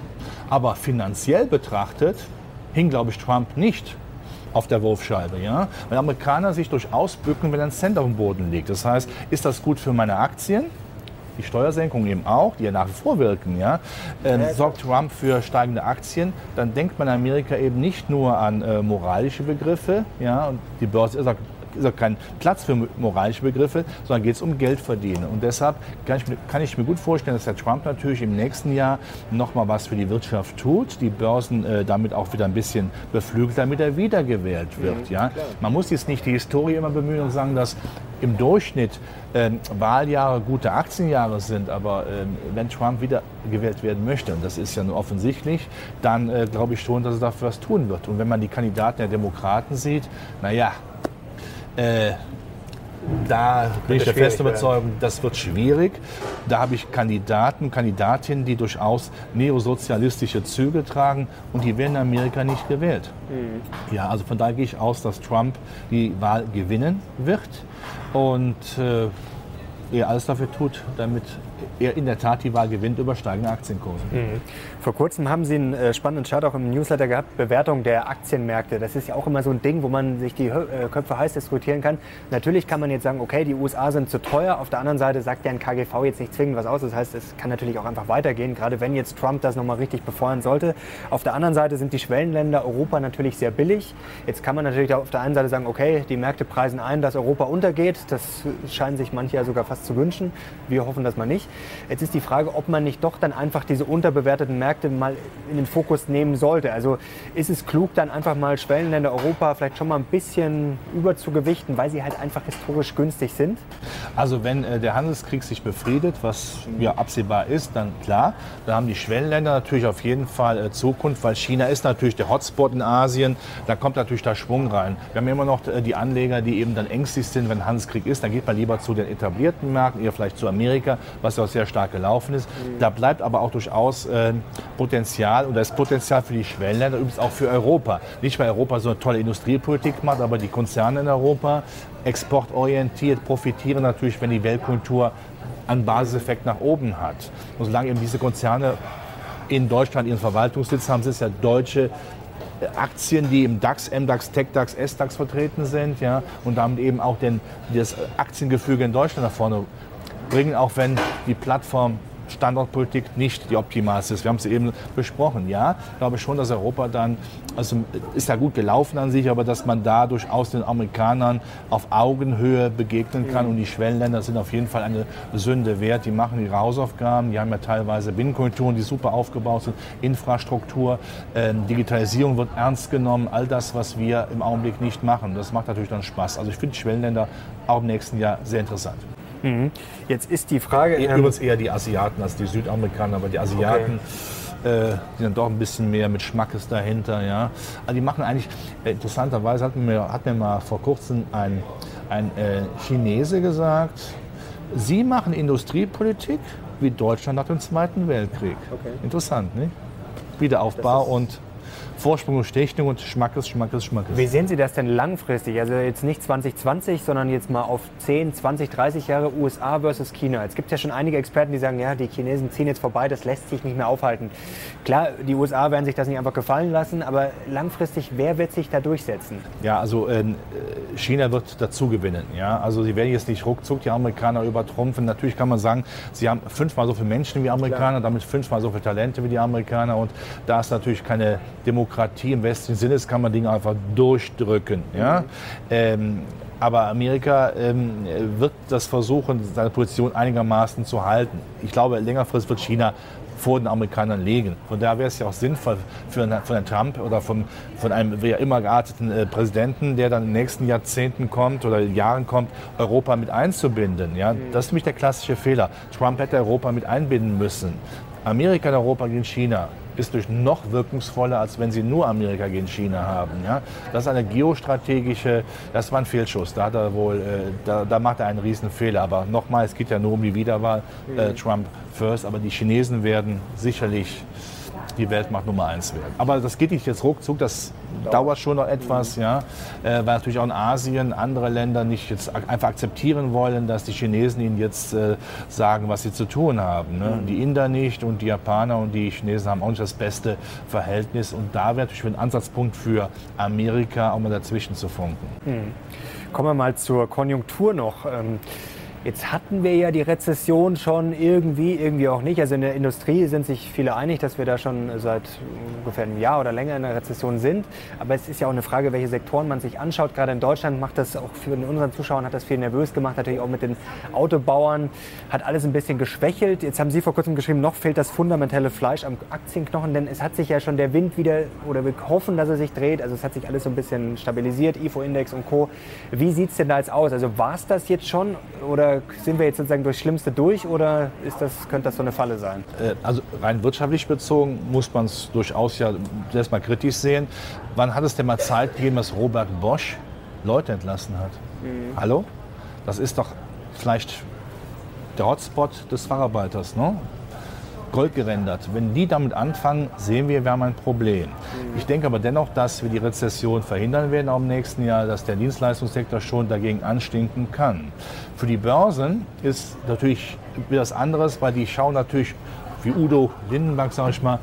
Aber finanziell betrachtet hing, glaube ich, Trump nicht auf der Wurfscheibe. Ja? Weil Amerikaner sich durchaus bücken, wenn ein Cent auf dem Boden liegt. Das heißt, ist das gut für meine Aktien? Die Steuersenkung eben auch, die ja nach wie vor wirken, ja, äh, sorgt Trump für steigende Aktien, dann denkt man in Amerika eben nicht nur an äh, moralische Begriffe, ja, und die Börse auch ist auch kein Platz für moralische Begriffe, sondern geht es um Geld verdienen. Und deshalb kann ich, kann ich, mir gut vorstellen, dass Herr Trump natürlich im nächsten Jahr noch mal was für die Wirtschaft tut, die Börsen äh, damit auch wieder ein bisschen beflügelt, damit er wiedergewählt wird. Mhm, ja? Man muss jetzt nicht die Historie immer bemühen und sagen, dass im Durchschnitt äh, Wahljahre gute Aktienjahre sind, aber äh, wenn Trump wiedergewählt werden möchte, und das ist ja nur offensichtlich, dann äh, glaube ich schon, dass er dafür was tun wird. Und wenn man die Kandidaten der Demokraten sieht, naja, äh, Da bin ich der festen Überzeugung, das wird schwierig. Da habe ich Kandidaten, Kandidatinnen, die durchaus neosozialistische Züge tragen und die werden in Amerika nicht gewählt. Ja, also von daher gehe ich aus, dass Trump die Wahl gewinnen wird und äh, er alles dafür tut, damit er in der Tat die Wahl gewinnt über steigende Aktienkurse. Vor kurzem haben Sie einen äh, spannenden Chart auch im Newsletter gehabt, Bewertung der Aktienmärkte. Das ist ja auch immer so ein Ding, wo man sich die äh, Köpfe heiß diskutieren kann. Natürlich kann man jetzt sagen, okay, die USA sind zu teuer. Auf der anderen Seite sagt ja ein KGV jetzt nicht zwingend was aus. Das heißt, es kann natürlich auch einfach weitergehen, gerade wenn jetzt Trump das nochmal richtig befeuern sollte. Auf der anderen Seite sind die Schwellenländer Europa natürlich sehr billig. Jetzt kann man natürlich auf der einen Seite sagen, okay, die Märkte preisen ein, dass Europa untergeht. Das scheinen sich manche ja sogar fast zu wünschen. Wir hoffen das mal nicht. Jetzt ist die Frage, ob man nicht doch dann einfach diese unterbewerteten Märkte mal in den Fokus nehmen sollte. Also ist es klug, dann einfach mal Schwellenländer Europa vielleicht schon mal ein bisschen überzugewichten, weil sie halt einfach historisch günstig sind? Also wenn äh, der Handelskrieg sich befriedet, was ja absehbar ist, dann klar, da haben die Schwellenländer natürlich auf jeden Fall äh, Zukunft, weil China ist natürlich der Hotspot in Asien, da kommt natürlich da Schwung rein. Wir haben immer noch äh, die Anleger, die eben dann ängstlich sind, wenn Handelskrieg ist, dann geht man lieber zu den etablierten Märkten, eher vielleicht zu Amerika, was ja auch sehr stark gelaufen ist. Da bleibt aber auch durchaus äh, Potenzial und da ist Potenzial für die Schwellenländer, übrigens auch für Europa. Nicht, weil Europa so eine tolle Industriepolitik macht, aber die Konzerne in Europa, exportorientiert, profitieren natürlich, wenn die Weltkultur einen Basiseffekt nach oben hat. Und solange eben diese Konzerne in Deutschland ihren Verwaltungssitz haben, sind es ja deutsche äh, Aktien, die im DAX, MDAX, TechDAX, SDAX vertreten sind, ja, und damit eben auch den, das Aktiengefüge in Deutschland nach vorne bringen, auch wenn die Plattform Standortpolitik nicht die optimalste ist. Wir haben es eben besprochen. Ja, ich glaube schon, dass Europa dann, also ist ja gut gelaufen an sich, aber dass man da durchaus den Amerikanern auf Augenhöhe begegnen kann. Und die Schwellenländer sind auf jeden Fall eine Sünde wert. Die machen ihre Hausaufgaben. Die haben ja teilweise Binnenkulturen, die super aufgebaut sind, Infrastruktur, ähm, Digitalisierung wird ernst genommen. All das, was wir im Augenblick nicht machen. Das macht natürlich dann Spaß. Also ich finde die Schwellenländer auch im nächsten Jahr sehr interessant. Jetzt ist die Frage, ähm, Übrigens eher die Asiaten als die Südamerikaner, aber die Asiaten, äh, die sind doch ein bisschen mehr mit Schmackes dahinter. Ja. Also die machen eigentlich, äh, interessanterweise hat mir, hat mir mal vor kurzem ein, ein äh, Chinese gesagt, sie machen Industriepolitik wie Deutschland nach dem Zweiten Weltkrieg. Okay. Interessant, nicht? Wiederaufbau und Vorsprung und Stechung und Schmackes, Schmackes, Schmackes. Wie sehen Sie das denn langfristig? Also jetzt nicht 2020, sondern jetzt mal auf 10, 20, 30 Jahre USA versus China. Es gibt ja schon einige Experten, die sagen, ja, die Chinesen ziehen jetzt vorbei, das lässt sich nicht mehr aufhalten. Klar, die USA werden sich das nicht einfach gefallen lassen, aber langfristig, wer wird sich da durchsetzen? Ja, also äh, China wird dazu gewinnen. Ja? Also sie werden jetzt nicht ruckzuck die Amerikaner übertrumpfen. Natürlich kann man sagen, sie haben fünfmal so viele Menschen wie Amerikaner, damit fünfmal so viele Talente wie die Amerikaner. Und da es natürlich keine Demokratie im westlichen Sinne ist, kann man Dinge einfach durchdrücken. Ja? Ähm, aber Amerika ähm, wird das versuchen, seine Position einigermaßen zu halten. Ich glaube, längerfristig wird China vor den Amerikanern legen. Von daher wäre es ja auch sinnvoll für einen, von einem Trump oder von, von einem wie immer gearteten äh, Präsidenten, der dann in den nächsten Jahrzehnten kommt oder Jahren kommt, Europa mit einzubinden. Ja? Das ist nämlich der klassische Fehler. Trump hätte Europa mit einbinden müssen. Amerika und Europa gegen China ist durch noch wirkungsvoller, als wenn sie nur Amerika gegen China haben. Ja? Das ist eine geostrategische, das war ein Fehlschuss. Da, hat er wohl, äh, da, da macht er einen riesen Fehler. Aber nochmal, es geht ja nur um die Wiederwahl. Äh, Trump first, aber die Chinesen werden sicherlich die Weltmacht Nummer eins werden. Aber das geht nicht jetzt ruckzuck, das dauert schon noch etwas, ja, äh, weil natürlich auch in Asien andere Länder nicht jetzt einfach akzeptieren wollen, dass die Chinesen ihnen jetzt äh, sagen, was sie zu tun haben. Ne? Die Inder nicht und die Japaner und die Chinesen haben auch nicht das beste Verhältnis und da wäre natürlich ein Ansatzpunkt für Amerika, auch mal dazwischen zu funken. Kommen wir mal zur Konjunktur noch. Ähm, Jetzt hatten wir ja die Rezession schon irgendwie, irgendwie auch nicht. Also in der Industrie sind sich viele einig, dass wir da schon seit ungefähr einem Jahr oder länger in der Rezession sind. Aber es ist ja auch eine Frage, welche Sektoren man sich anschaut. Gerade in Deutschland macht das auch für unseren Zuschauern hat das viel nervös gemacht. Natürlich auch mit den Autobauern hat alles ein bisschen geschwächelt. Jetzt haben Sie vor kurzem geschrieben, noch fehlt das fundamentale Fleisch am Aktienknochen, denn es hat sich ja schon der Wind wieder oder wir hoffen, dass er sich dreht. Also es hat sich alles so ein bisschen stabilisiert, IFO-Index und Co. Wie sieht es denn da jetzt aus? Also war es das jetzt schon oder sind wir jetzt sozusagen durchs Schlimmste durch oder ist das, könnte das so eine Falle sein? Äh, Also rein wirtschaftlich bezogen muss man es durchaus ja erstmal kritisch sehen. Wann hat es denn mal Zeit gegeben, dass Robert Bosch Leute entlassen hat? Hallo? das ist doch vielleicht der Hotspot des Facharbeiters. Ne? Gold gerendert. Wenn die damit anfangen, sehen wir, wir haben ein Problem. Ich denke aber dennoch, dass wir die Rezession verhindern werden auch im nächsten Jahr, dass der Dienstleistungssektor schon dagegen anstinken kann. Für die Börsen ist natürlich wieder was anderes, weil die schauen natürlich, wie Udo Lindenberg, sage ich mal,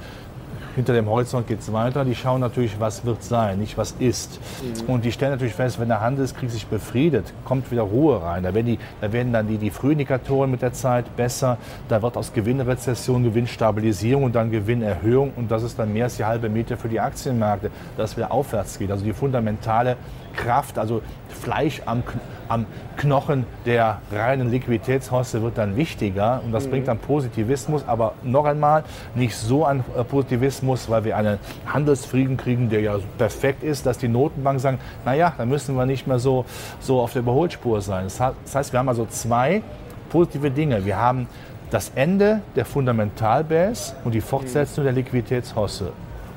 hinter dem Horizont geht es weiter. Die schauen natürlich, was wird sein, nicht was ist. Mhm. Und die stellen natürlich fest, wenn der Handelskrieg sich befriedet, kommt wieder Ruhe rein. Da werden, die, da werden dann die, die Frühindikatoren mit der Zeit besser. Da wird aus Gewinnrezession Gewinnstabilisierung und dann Gewinnerhöhung. Und das ist dann mehr als die halbe Miete für die Aktienmärkte, dass es wieder aufwärts geht. Also die fundamentale Kraft, also Fleisch am, am Knochen der reinen Liquiditätshoste wird dann wichtiger und das mhm. bringt dann Positivismus, aber noch einmal nicht so ein äh, Positivismus, weil wir einen Handelsfrieden kriegen, der ja perfekt ist, dass die Notenbanken sagen, naja, dann müssen wir nicht mehr so, so auf der Überholspur sein. Das heißt, wir haben also zwei positive Dinge. Wir haben das Ende der Fundamentalbase und die Fortsetzung der Liquiditätshosse.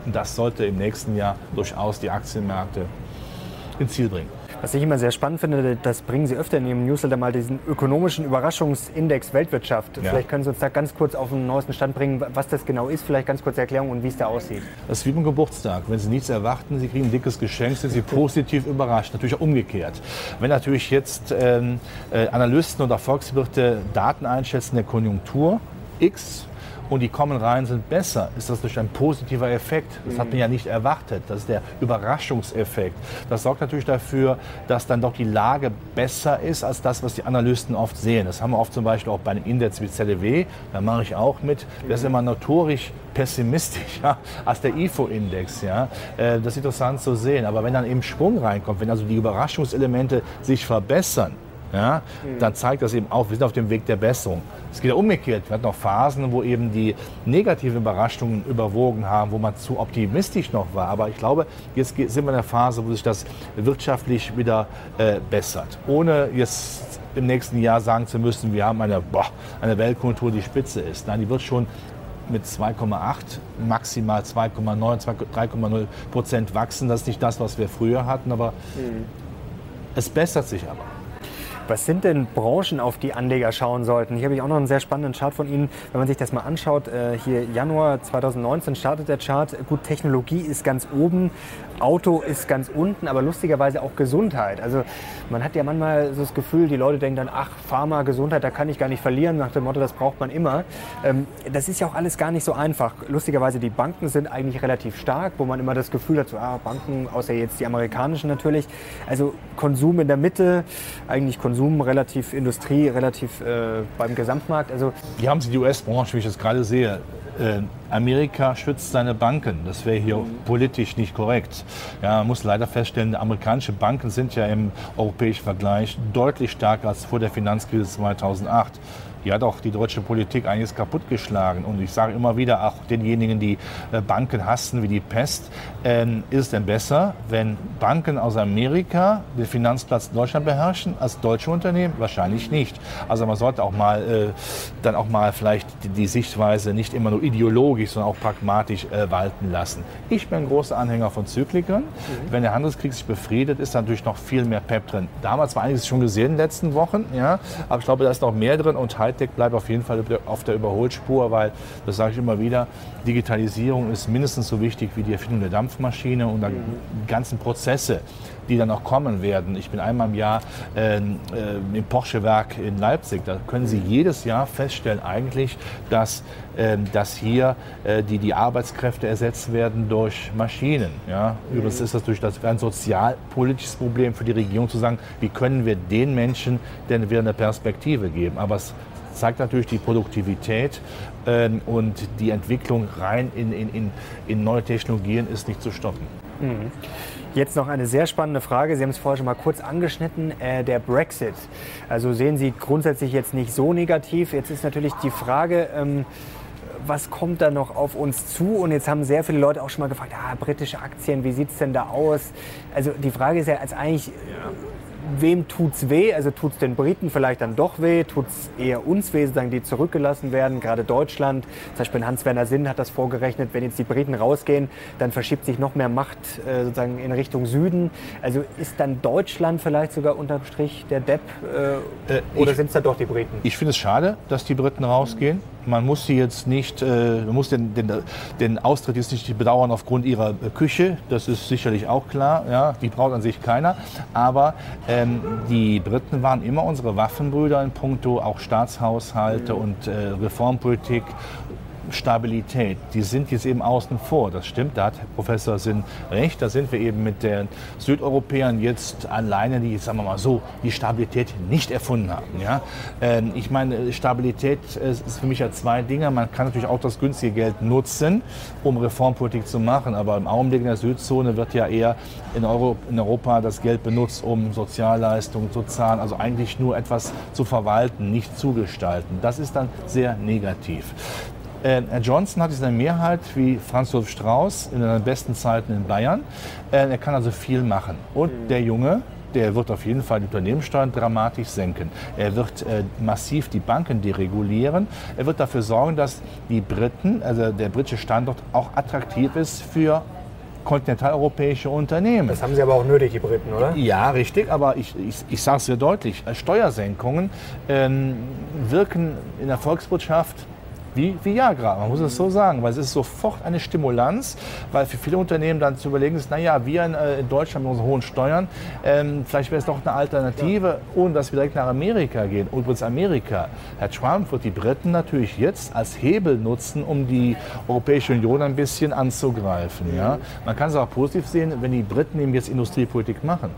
Und das sollte im nächsten Jahr durchaus die Aktienmärkte ins Ziel bringen. Was ich immer sehr spannend finde, das bringen Sie öfter in Ihrem Newsletter mal diesen ökonomischen Überraschungsindex Weltwirtschaft. Ja. Vielleicht können Sie uns da ganz kurz auf den neuesten Stand bringen, was das genau ist, vielleicht ganz kurze Erklärung und wie es da aussieht. Das ist wie beim Geburtstag. Wenn Sie nichts erwarten, Sie kriegen ein dickes Geschenk, sind Sie positiv überrascht. Natürlich auch umgekehrt. Wenn natürlich jetzt ähm, äh, Analysten oder Volkswirte Daten einschätzen der Konjunktur X und die kommen rein, sind besser, ist das durch ein positiver Effekt. Das hat man ja nicht erwartet. Das ist der Überraschungseffekt. Das sorgt natürlich dafür, dass dann doch die Lage besser ist als das, was die Analysten oft sehen. Das haben wir oft zum Beispiel auch bei einem Index wie ZDW, da mache ich auch mit. Der ist immer notorisch pessimistischer als der IFO-Index. Ja? Äh, das ist interessant zu sehen. Aber wenn dann eben Schwung reinkommt, wenn also die Überraschungselemente sich verbessern, ja, dann zeigt das eben auch, wir sind auf dem Weg der Besserung. Es geht ja umgekehrt. Wir hatten noch Phasen, wo eben die negativen Überraschungen überwogen haben, wo man zu optimistisch noch war. Aber ich glaube, jetzt sind wir in der Phase, wo sich das wirtschaftlich wieder äh, bessert. Ohne jetzt im nächsten Jahr sagen zu müssen, wir haben eine, boah, eine Weltkultur, die spitze ist. Nein, die wird schon mit 2,8, maximal 2,9, 3,0 Prozent wachsen. Das ist nicht das, was wir früher hatten, aber mhm. es bessert sich aber. Was sind denn Branchen, auf die Anleger schauen sollten? Hier habe ich auch noch einen sehr spannenden Chart von Ihnen. Wenn man sich das mal anschaut, äh, hier Januar 2019 startet der Chart. Gut, Technologie ist ganz oben, Auto ist ganz unten, aber lustigerweise auch Gesundheit. Also man hat ja manchmal so das Gefühl, die Leute denken dann, ach, Pharma, Gesundheit, da kann ich gar nicht verlieren, nach dem Motto, das braucht man immer. Ähm, das ist ja auch alles gar nicht so einfach. Lustigerweise, die Banken sind eigentlich relativ stark, wo man immer das Gefühl hat, so, ah, Banken, außer jetzt die amerikanischen natürlich. Also Konsum in der Mitte, eigentlich Konsum Konsum relativ Industrie, relativ äh, beim Gesamtmarkt. Also Hier haben Sie die US-Branche, wie ich das gerade sehe. Äh, Amerika schützt seine Banken. Das wäre hier mhm. politisch nicht korrekt. Ja, man muss leider feststellen, amerikanische Banken sind ja im europäischen Vergleich deutlich stärker als vor der Finanzkrise 2008 die hat auch die deutsche Politik einiges kaputtgeschlagen. Und ich sage immer wieder, auch denjenigen, die äh, Banken hassen wie die Pest, ähm, ist es denn besser, wenn Banken aus Amerika den Finanzplatz in Deutschland beherrschen als deutsche Unternehmen? Wahrscheinlich nicht. Also man sollte auch mal äh, dann auch mal vielleicht die, die, Sichtweise nicht immer nur ideologisch, sondern auch pragmatisch äh, walten lassen. Ich bin ein großer Anhänger von Zyklikern. Mhm. Wenn der Handelskrieg sich befriedet, ist natürlich noch viel mehr Pep drin. Damals war einiges schon gesehen in den letzten Wochen, ja, aber ich glaube, da ist noch mehr drin und Hightech bleibt auf jeden Fall auf der Überholspur, weil, das sage ich immer wieder, Digitalisierung ist mindestens so wichtig wie die Erfindung der Dampfmaschine und dann die ganzen Prozesse, die dann auch kommen werden. Ich bin einmal im Jahr äh, im Porsche-Werk in Leipzig. Da können Sie jedes Jahr feststellen eigentlich, dass, äh, dass hier äh, die, die Arbeitskräfte ersetzt werden durch Maschinen. Ja? Übrigens ist das durch das ein sozialpolitisches Problem für die Regierung zu sagen, wie können wir den Menschen denn wieder eine Perspektive geben. Aber es zeigt natürlich die Produktivität ähm, und die Entwicklung rein in, in, in, in neue Technologien ist nicht zu stoppen. Mhm. Jetzt noch eine sehr spannende Frage. Sie haben es vorher schon mal kurz angeschnitten, äh, der Brexit. Also sehen Sie grundsätzlich jetzt nicht so negativ. Jetzt ist natürlich die Frage, ähm, was kommt da noch auf uns zu? Und jetzt haben sehr viele Leute auch schon mal gefragt, ah, britische Aktien, wie sieht es denn da aus? Also die Frage ist ja als eigentlich wem tut's weh? Also tut's den Briten vielleicht dann doch weh? Tut's eher uns weh, sozusagen, die zurückgelassen werden? Gerade Deutschland, zum Beispiel Hans-Werner Sinn hat das vorgerechnet, wenn jetzt die Briten rausgehen, dann verschiebt sich noch mehr Macht äh, sozusagen in Richtung Süden. Also ist dann Deutschland vielleicht sogar unterm Strich der Depp äh, äh, oder sind es dann doch die Briten? Ich finde es schade, dass die Briten rausgehen. Man muss sie jetzt nicht, äh, man muss den, den, den Austritt jetzt nicht bedauern aufgrund ihrer Küche. Das ist sicherlich auch klar. Ja, die braucht an sich keiner. Aber ähm, die Briten waren immer unsere Waffenbrüder in puncto auch Staatshaushalte und äh, Reformpolitik Stabilität, die sind jetzt eben außen vor. Das stimmt, da hat Professor Sinn recht. Da sind wir eben mit den Südeuropäern jetzt alleine, die, sagen wir mal so, die Stabilität nicht erfunden haben. Ja? Ähm, ich meine, Stabilität ist für mich ja zwei Dinge. Man kann natürlich auch das günstige Geld nutzen, um Reformpolitik zu machen. Aber im Augenblick in der Südzone wird ja eher in Europa das Geld benutzt, um Sozialleistungen zu zahlen. Also eigentlich nur etwas zu verwalten, nicht zu gestalten. Das ist dann sehr negativ. Äh, Herr Johnson hat jetzt eine Mehrheit wie Franz Josef Strauß in den besten Zeiten in Bayern. Äh, er kann also viel machen. Und mhm. der Junge, der wird auf jeden Fall die Unternehmenssteuern dramatisch senken. Er wird äh, massiv die Banken deregulieren. Er wird dafür sorgen, dass die Briten, also der britische Standort, auch attraktiv ist für kontinentaleuropäische Unternehmen. Das haben sie aber auch nötig, die Briten, oder? Ja, richtig, aber ich, ich, ich sage es sehr deutlich. Steuersenkungen ähm, wirken in der Volkswirtschaft wie Viagra, man muss es so sagen, weil es ist sofort eine Stimulanz, weil für viele Unternehmen dann zu überlegen ist, naja, wir in, äh, in Deutschland mit unseren hohen Steuern, ähm, vielleicht wäre es doch eine Alternative, ohne dass wir direkt nach Amerika gehen. Übrigens Amerika, Herr Trump wird die Briten natürlich jetzt als Hebel nutzen, um die Europäische Union ein bisschen anzugreifen. Ja? Man kann es auch positiv sehen, wenn die Briten eben jetzt Industriepolitik machen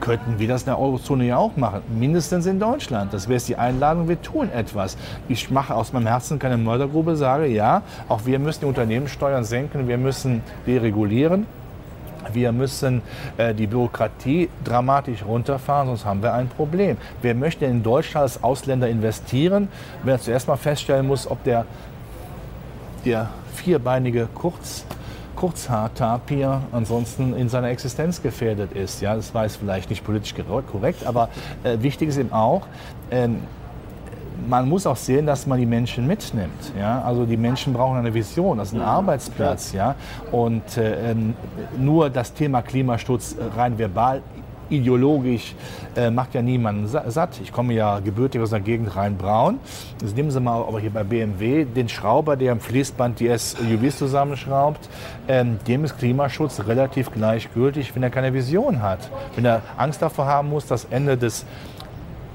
könnten wir das in der Eurozone ja auch machen. Mindestens in Deutschland. Das wäre jetzt die Einladung, wir tun etwas. Ich mache aus meinem Herzen keine Mördergrube, sage ja, auch wir müssen die Unternehmenssteuern senken, wir müssen deregulieren. Wir müssen äh, die Bürokratie dramatisch runterfahren, sonst haben wir ein Problem. Wer möchte in Deutschland als Ausländer investieren, wenn er zuerst mal feststellen muss, ob der, der vierbeinige Kurz, Kurzhaar-Tapir ansonsten in seiner Existenz gefährdet ist. Ja, das war jetzt vielleicht nicht politisch korrekt, aber äh, wichtig ist eben auch, äh, man muss auch sehen, dass man die Menschen mitnimmt. Ja? Also die Menschen brauchen eine Vision, das ist ein Arbeitsplatz. Ja? Und äh, ähm, nur das Thema Klimaschutz rein verbal ideologisch äh, macht ja niemanden satt. Ich komme ja gebürtig aus der Gegend Rhein-Braun. Jetzt nehmen Sie mal aber hier bei BMW den Schrauber, der am Fließband die SUVs zusammenschraubt. Ähm, dem ist Klimaschutz relativ gleichgültig, wenn er keine Vision hat. Wenn er Angst davor haben muss, das Ende des,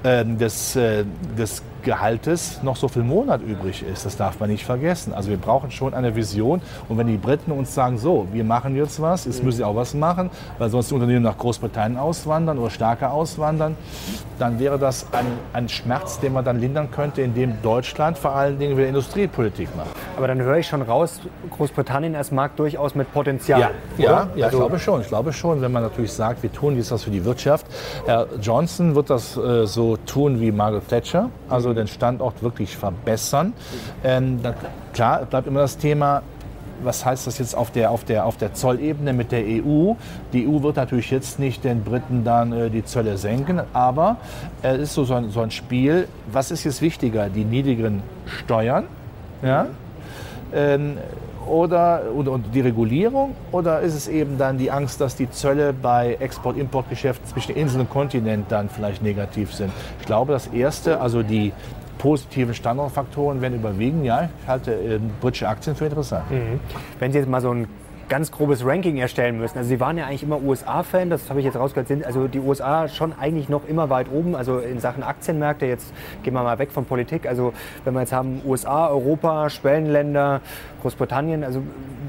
äh, des, äh, des Gehaltes noch so viel Monat übrig ist. Das darf man nicht vergessen. Also wir brauchen schon eine Vision. Und wenn die Briten uns sagen, so, wir machen jetzt was, jetzt müssen sie auch was machen, weil sonst die Unternehmen nach Großbritannien auswandern oder stärker auswandern, dann wäre das ein, ein Schmerz, den man dann lindern könnte, indem Deutschland vor allen Dingen wieder Industriepolitik macht. Aber dann höre ich schon raus, Großbritannien als Markt durchaus mit Potenzial. Ja, ja, ja also ich glaube schon. Ich glaube schon, wenn man natürlich sagt, wir tun jetzt was für die Wirtschaft. Herr Johnson wird das äh, so tun wie Margaret Thatcher. Also den Standort wirklich verbessern. Ähm, da, klar, bleibt immer das Thema, was heißt das jetzt auf der, auf, der, auf der Zollebene mit der EU? Die EU wird natürlich jetzt nicht den Briten dann äh, die Zölle senken, aber es ist so, so, ein, so ein Spiel. Was ist jetzt wichtiger? Die niedrigen Steuern? Ja? Ähm, oder, und, und, die Regulierung oder ist es eben dann die Angst, dass die Zölle bei Export-Import-Geschäften zwischen Inseln und Kontinent dann vielleicht negativ sind? Ich glaube, das Erste, also die positiven Standortfaktoren werden überwiegen. Ja, ich halte äh, britische Aktien für interessant. Mhm. Wenn Sie jetzt mal so ein ganz grobes Ranking erstellen müssen. Also Sie waren ja eigentlich immer USA-Fan, das habe ich jetzt rausgehört, sind also die USA schon eigentlich noch immer weit oben, also in Sachen Aktienmärkte. Jetzt gehen wir mal weg von Politik. Also wenn wir jetzt haben USA, Europa, Schwellenländer, Großbritannien, also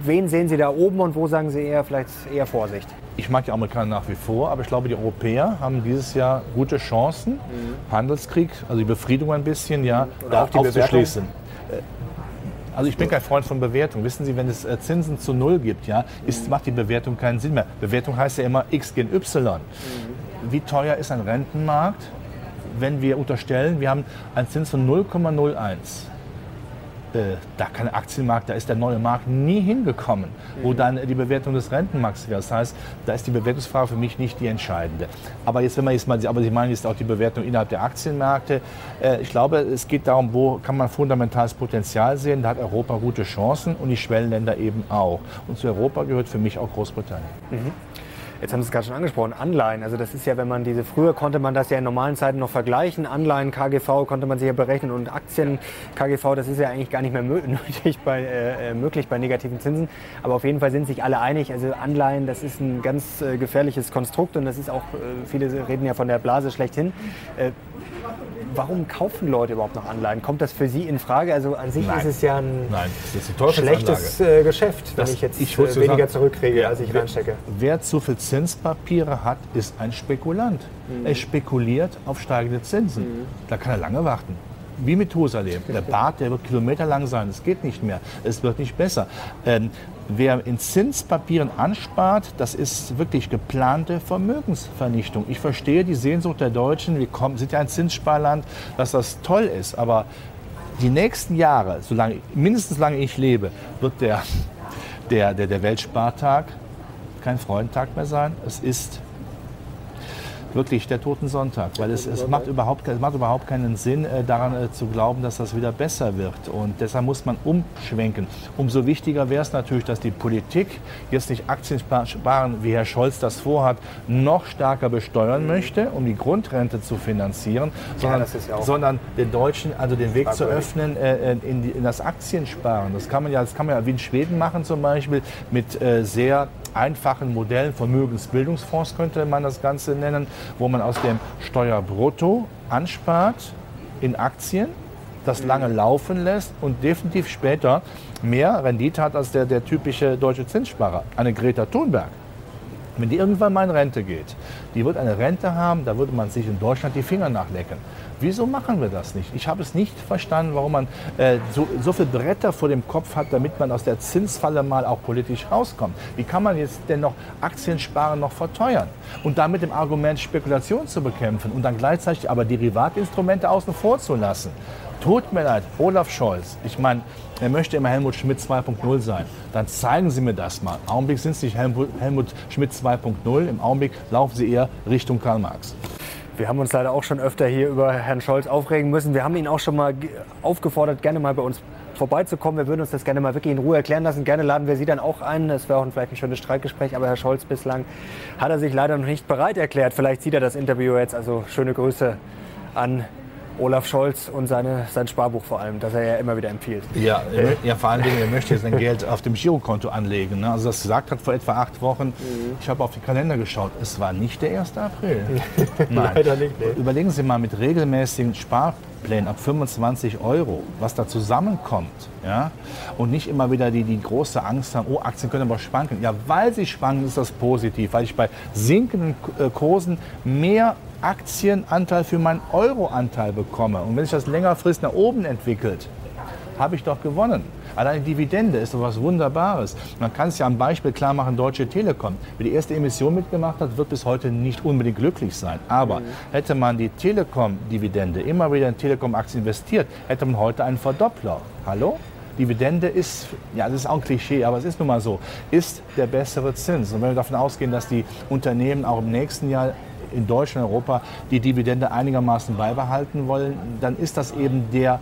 wen sehen Sie da oben und wo sagen Sie eher vielleicht eher Vorsicht? Ich mag die Amerikaner nach wie vor, aber ich glaube, die Europäer haben dieses Jahr gute Chancen. Mhm. Handelskrieg, also die Befriedung ein bisschen, ja, da aufzuschließen. Also ich bin kein Freund von Bewertung. Wissen Sie, wenn es äh, Zinsen zu Null gibt, ja, ist, macht die Bewertung keinen Sinn mehr. Bewertung heißt ja immer X gegen Y. Mhm. Wie teuer ist ein Rentenmarkt, wenn wir unterstellen, wir haben einen Zins von 0,01? Äh, da kann der Aktienmarkt, da ist der neue Markt nie hingekommen, wo mhm. dann die Bewertung des Rentenmarkts wäre. Das heißt, da ist die Bewertungsfrage für mich nicht die entscheidende. Aber jetzt, wenn man jetzt mal, aber Sie meinen jetzt auch die Bewertung innerhalb der Aktienmärkte. Äh, ich glaube, es geht darum, wo kann man fundamentales Potenzial sehen. Da hat Europa gute Chancen und die Schwellenländer eben auch. Und zu Europa gehört für mich auch Großbritannien. Mhm. Jetzt haben Sie es gerade schon angesprochen, Anleihen. Also das ist ja, wenn man diese, früher konnte man das ja in normalen Zeiten noch vergleichen. Anleihen, KGV konnte man sich ja berechnen und Aktien, KGV, das ist ja eigentlich gar nicht mehr nötig bei, äh, äh, möglich bei negativen Zinsen. Aber auf jeden Fall sind sich alle einig. Also Anleihen, das ist ein ganz äh, gefährliches Konstrukt und das ist auch, äh, viele reden ja von der Blase schlechthin. Warum kaufen Leute überhaupt noch Anleihen? Kommt das für Sie in Frage? Also an sich Nein. ist es ja ein Nein, schlechtes äh, Geschäft, wenn das, ich jetzt ich äh, weniger sagen, zurückkriege, ja, als ich wer, reinstecke. Wer zu viel Zinspapiere hat, ist ein Spekulant. Mhm. Er spekuliert auf steigende Zinsen. Mhm. Da kann er lange warten wie mit Methusalem. Der Bart, der wird kilometerlang sein. Es geht nicht mehr. Es wird nicht besser. Ähm, wer in Zinspapieren anspart, das ist wirklich geplante Vermögensvernichtung. Ich verstehe die Sehnsucht der Deutschen. Wir kommen, sind ja ein Zinssparland, dass das toll ist. Aber die nächsten Jahre, solange, mindestens solange ich lebe, wird der, der, der, der Weltspartag kein Freudentag mehr sein. Es ist wirklich der Toten Sonntag, weil es, es, macht, überhaupt, es macht überhaupt keinen Sinn, äh, daran äh, zu glauben, dass das wieder besser wird. Und deshalb muss man umschwenken. Umso wichtiger wäre es natürlich, dass die Politik jetzt nicht Aktien sparen, wie Herr Scholz das vorhat, noch stärker besteuern möchte, um die Grundrente zu finanzieren, sondern, ja sondern den Deutschen also den Weg zu öffnen äh, äh, in, die, in, das Aktiensparen. Das kann man ja, das kann man ja wie in Schweden machen zum Beispiel mit äh, sehr einfachen Modellen, Vermögensbildungsfonds könnte man das Ganze nennen, wo man aus dem Steuerbrutto anspart in Aktien, das lange laufen lässt und definitiv später mehr Rendite hat als der, der typische deutsche Zinssparer. Eine Greta Thunberg wenn die irgendwann mal in Rente geht, die wird eine Rente haben, da würde man sich in Deutschland die Finger nachlecken. Wieso machen wir das nicht? Ich habe es nicht verstanden, warum man äh, so, so viele Bretter vor dem Kopf hat, damit man aus der Zinsfalle mal auch politisch rauskommt. Wie kann man jetzt denn noch Aktiensparen noch verteuern und damit dem Argument Spekulation zu bekämpfen und dann gleichzeitig aber Derivatinstrumente außen vor zu lassen? Tut mir leid, Olaf Scholz. Ich meine, er möchte immer Helmut Schmidt 2.0 sein. Dann zeigen Sie mir das mal. Im Augenblick sind Sie nicht Helmut, Helmut Schmidt 2.0. Im Augenblick laufen Sie eher Richtung Karl Marx. Wir haben uns leider auch schon öfter hier über Herrn Scholz aufregen müssen. Wir haben ihn auch schon mal aufgefordert, gerne mal bei uns vorbeizukommen. Wir würden uns das gerne mal wirklich in Ruhe erklären lassen. Gerne laden wir Sie dann auch ein. Das wäre auch vielleicht ein schönes Streitgespräch. Aber Herr Scholz bislang hat er sich leider noch nicht bereit erklärt. Vielleicht sieht er das Interview jetzt. Also schöne Grüße an Olaf Scholz und seine, sein Sparbuch vor allem, das er ja immer wieder empfiehlt. Ja, ja vor allen Dingen, er möchte sein Geld auf dem Girokonto anlegen. Ne? Also das gesagt hat vor etwa acht Wochen. Mhm. Ich habe auf den Kalender geschaut. Es war nicht der 1. April. Nein. Leider nicht. Nee. Überlegen Sie mal mit regelmäßigen Sparplänen ab 25 Euro, was da zusammenkommt. Ja? Und nicht immer wieder die, die große Angst haben, oh, Aktien können aber schwanken. Ja, weil sie schwanken, ist das positiv, weil ich bei sinkenden äh, Kursen mehr Aktienanteil für meinen Euroanteil bekomme und wenn sich das längerfristig nach oben entwickelt, habe ich doch gewonnen. Alleine Dividende ist doch was Wunderbares. Man kann es ja am Beispiel klar machen, Deutsche Telekom. Wer die erste Emission mitgemacht hat, wird bis heute nicht unbedingt glücklich sein. Aber mhm. hätte man die Telekom-Dividende immer wieder in Telekom-Aktien investiert, hätte man heute einen Verdoppler. Hallo? Dividende ist, ja, das ist auch ein Klischee, aber es ist nun mal so, ist der bessere Zins. Und wenn wir davon ausgehen, dass die Unternehmen auch im nächsten Jahr in Deutschland, Europa die Dividende einigermaßen beibehalten wollen, dann ist das eben der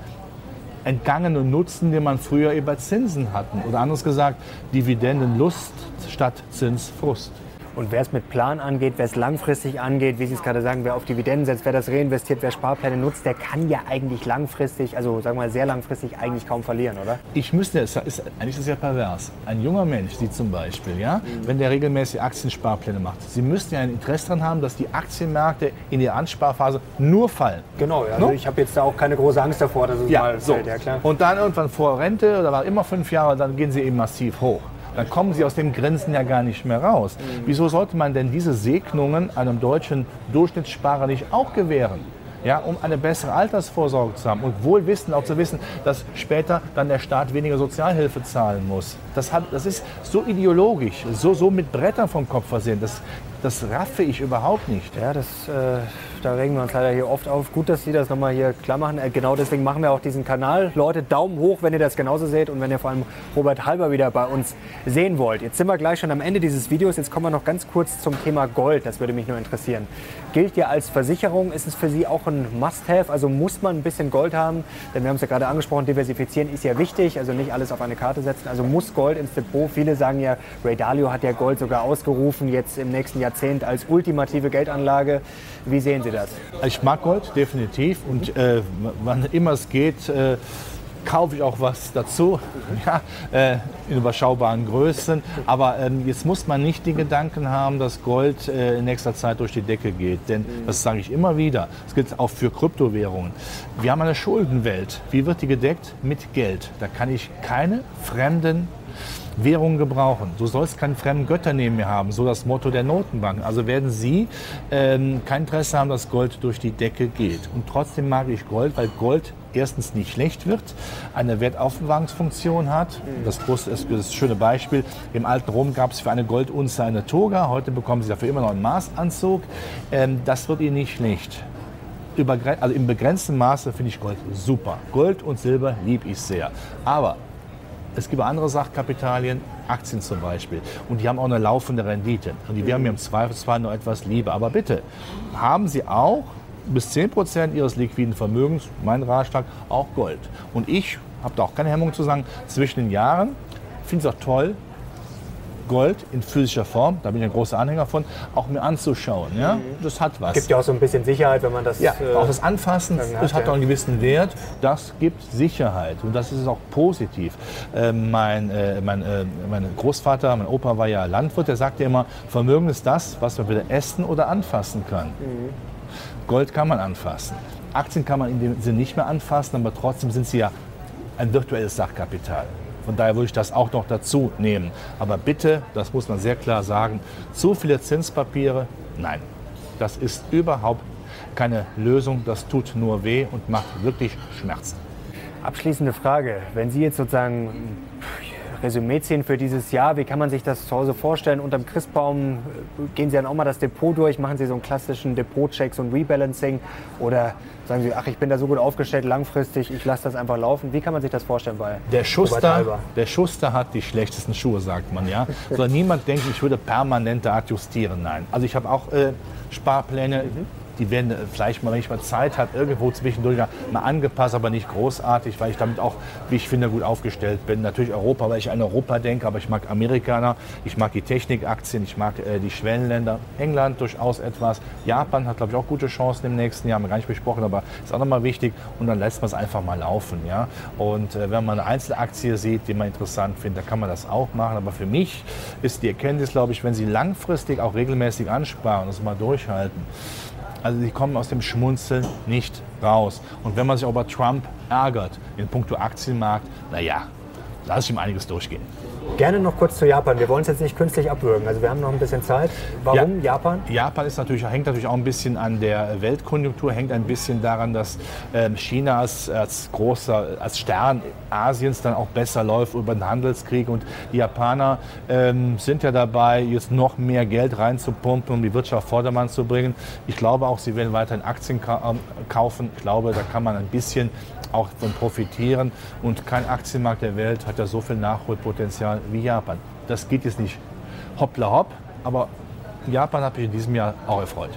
entgangene Nutzen, den man früher über Zinsen hatten. Oder anders gesagt, Dividendenlust statt Zinsfrust. Und wer es mit Plan angeht, wer es langfristig angeht, wie Sie es gerade sagen, wer auf Dividenden setzt, wer das reinvestiert, wer Sparpläne nutzt, der kann ja eigentlich langfristig, also sagen wir mal sehr langfristig, eigentlich kaum verlieren, oder? Ich müsste, es ist, eigentlich ist es ja pervers. Ein junger Mensch, Sie zum Beispiel, ja, mhm. wenn der regelmäßig Aktiensparpläne macht, Sie müssten ja ein Interesse daran haben, dass die Aktienmärkte in der Ansparphase nur fallen. Genau, also no? ich habe jetzt da auch keine große Angst davor, dass es ja, mal so. fällt, ja klar. Und dann irgendwann vor Rente, oder war immer fünf Jahre, dann gehen sie eben massiv hoch dann kommen sie aus dem Grenzen ja gar nicht mehr raus. Mhm. Wieso sollte man denn diese Segnungen einem deutschen Durchschnittssparer nicht auch gewähren? Ja, um eine bessere Altersvorsorge zu haben und wohl wissen, auch zu wissen, dass später dann der Staat weniger Sozialhilfe zahlen muss. Das, hat, das ist so ideologisch, so, so mit Brettern vom Kopf versehen. Das, das raffe ich überhaupt nicht. Ja, das, äh, da regen wir uns leider hier oft auf. Gut, dass Sie das nochmal hier klar machen. Äh, genau deswegen machen wir auch diesen Kanal. Leute, Daumen hoch, wenn ihr das genauso seht und wenn ihr vor allem Robert Halber wieder bei uns sehen wollt. Jetzt sind wir gleich schon am Ende dieses Videos. Jetzt kommen wir noch ganz kurz zum Thema Gold. Das würde mich nur interessieren. Gilt ja als Versicherung. Ist es für Sie auch ein Must-Have? Also muss man ein bisschen Gold haben? Denn wir haben es ja gerade angesprochen, diversifizieren ist ja wichtig. Also nicht alles auf eine Karte setzen. Also muss Gold ins Depot. Viele sagen ja, Ray Dalio hat ja Gold sogar ausgerufen, jetzt im nächsten Jahrzehnt als ultimative Geldanlage. Wie sehen Sie das? Ich mag Gold definitiv und äh, wann immer es geht, äh, kaufe ich auch was dazu, ja, äh, in überschaubaren Größen. Aber ähm, jetzt muss man nicht den Gedanken haben, dass Gold äh, in nächster Zeit durch die Decke geht. Denn das sage ich immer wieder, das gilt auch für Kryptowährungen. Wir haben eine Schuldenwelt. Wie wird die gedeckt? Mit Geld. Da kann ich keine fremden Währungen gebrauchen. Du sollst keinen fremden Götter neben mir haben, so das Motto der Notenbank. Also werden Sie ähm, kein Interesse haben, dass Gold durch die Decke geht. Und trotzdem mag ich Gold, weil Gold erstens nicht schlecht wird, eine Wertaufbewahrungsfunktion hat. Das, große, ist das schöne Beispiel. Im alten Rom gab es für eine Goldunze eine Toga. Heute bekommen Sie dafür immer noch einen Maßanzug. Ähm, das wird Ihnen nicht schlecht. Über, also im begrenzten Maße finde ich Gold super. Gold und Silber liebe ich sehr. Aber es gibt andere Sachkapitalien, Aktien zum Beispiel. Und die haben auch eine laufende Rendite. Und die wären mir im Zweifelsfall nur etwas lieber. Aber bitte, haben Sie auch bis 10 Prozent Ihres liquiden Vermögens, mein Ratschlag, auch Gold. Und ich habe da auch keine Hemmung zu sagen, zwischen den Jahren finde ich es auch toll, Gold in physischer Form, da bin ich ein großer Anhänger von, auch mir anzuschauen. Ja? Das hat was. Gibt ja auch so ein bisschen Sicherheit, wenn man das. Ja, äh, auch das Anfassen, das hat ja. auch einen gewissen Wert. Das gibt Sicherheit und das ist auch positiv. Äh, mein, äh, mein, mein Großvater, mein Opa war ja Landwirt, der sagte immer, Vermögen ist das, was man wieder essen oder anfassen kann. Mhm. Gold kann man anfassen. Aktien kann man in dem Sinne nicht mehr anfassen, aber trotzdem sind sie ja ein virtuelles Sachkapital. Von daher würde ich das auch noch dazu nehmen. Aber bitte, das muss man sehr klar sagen, zu viele Zinspapiere, nein. Das ist überhaupt keine Lösung. Das tut nur weh und macht wirklich Schmerzen. Abschließende Frage. Wenn Sie jetzt sozusagen Resümee ziehen für dieses Jahr. Wie kann man sich das zu Hause vorstellen? Unterm Christbaum äh, gehen Sie dann auch mal das Depot durch, machen Sie so einen klassischen Depot-Check, so ein Rebalancing oder sagen Sie, ach, ich bin da so gut aufgestellt langfristig, ich lasse das einfach laufen. Wie kann man sich das vorstellen bei der Schuster? Der Schuster hat die schlechtesten Schuhe, sagt man ja. Soll niemand denken, ich würde permanent adjustieren. Nein. Also ich habe auch äh, Sparpläne. Mhm die werden äh, vielleicht mal, wenn ich mal Zeit habe, irgendwo zwischendurch mal angepasst, aber nicht großartig, weil ich damit auch, wie ich finde, gut aufgestellt bin. Natürlich Europa, weil ich an Europa denke, aber ich mag Amerikaner, ich mag die Technikaktien, ich mag äh, die Schwellenländer. England durchaus etwas. Japan hat, glaube ich, auch gute Chancen im nächsten Jahr, haben wir gar nicht besprochen, aber ist auch nochmal wichtig. Und dann lässt man es einfach mal laufen. Ja? Und äh, wenn man eine Einzelaktie sieht, die man interessant findet, dann kann man das auch machen. Aber für mich ist die Erkenntnis, glaube ich, wenn Sie langfristig auch regelmäßig ansparen, das mal durchhalten, also sie kommen aus dem Schmunzeln nicht raus. Und wenn man sich auch über Trump ärgert in puncto Aktienmarkt, naja, lasse ich ihm einiges durchgehen. Gerne noch kurz zu Japan. Wir wollen es jetzt nicht künstlich abwürgen. Also wir haben noch ein bisschen Zeit. Warum ja, Japan? Japan ist natürlich, hängt natürlich auch ein bisschen an der Weltkonjunktur, hängt ein bisschen daran, dass ähm, China als, als großer, als Stern Asiens dann auch besser läuft über den Handelskrieg. Und die Japaner ähm, sind ja dabei, jetzt noch mehr Geld reinzupumpen, um die Wirtschaft Vordermann zu bringen. Ich glaube auch, sie werden weiterhin Aktien ähm, kaufen. Ich glaube, da kann man ein bisschen auch von profitieren. Und kein Aktienmarkt der Welt hat ja so viel Nachholpotenzial wie Japan. Das geht jetzt nicht hoppla hopp, aber Japan hat mich in diesem Jahr auch erfreut.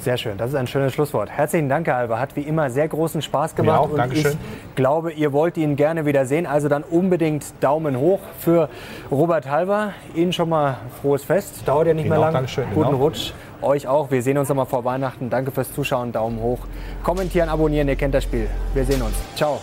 Sehr schön, das ist ein schönes Schlusswort. Herzlichen Dank, Herr Alba. Hat wie immer sehr großen Spaß gemacht. Mir auch, und ich glaube, ihr wollt ihn gerne wieder sehen. Also dann unbedingt Daumen hoch für Robert Halber. Ihnen schon mal frohes Fest. Dauert ja nicht Ihnen mehr lang. Dankeschön. Guten genau. Rutsch. Euch auch. Wir sehen uns nochmal vor Weihnachten. Danke fürs Zuschauen. Daumen hoch. Kommentieren, abonnieren. Ihr kennt das Spiel. Wir sehen uns. Ciao.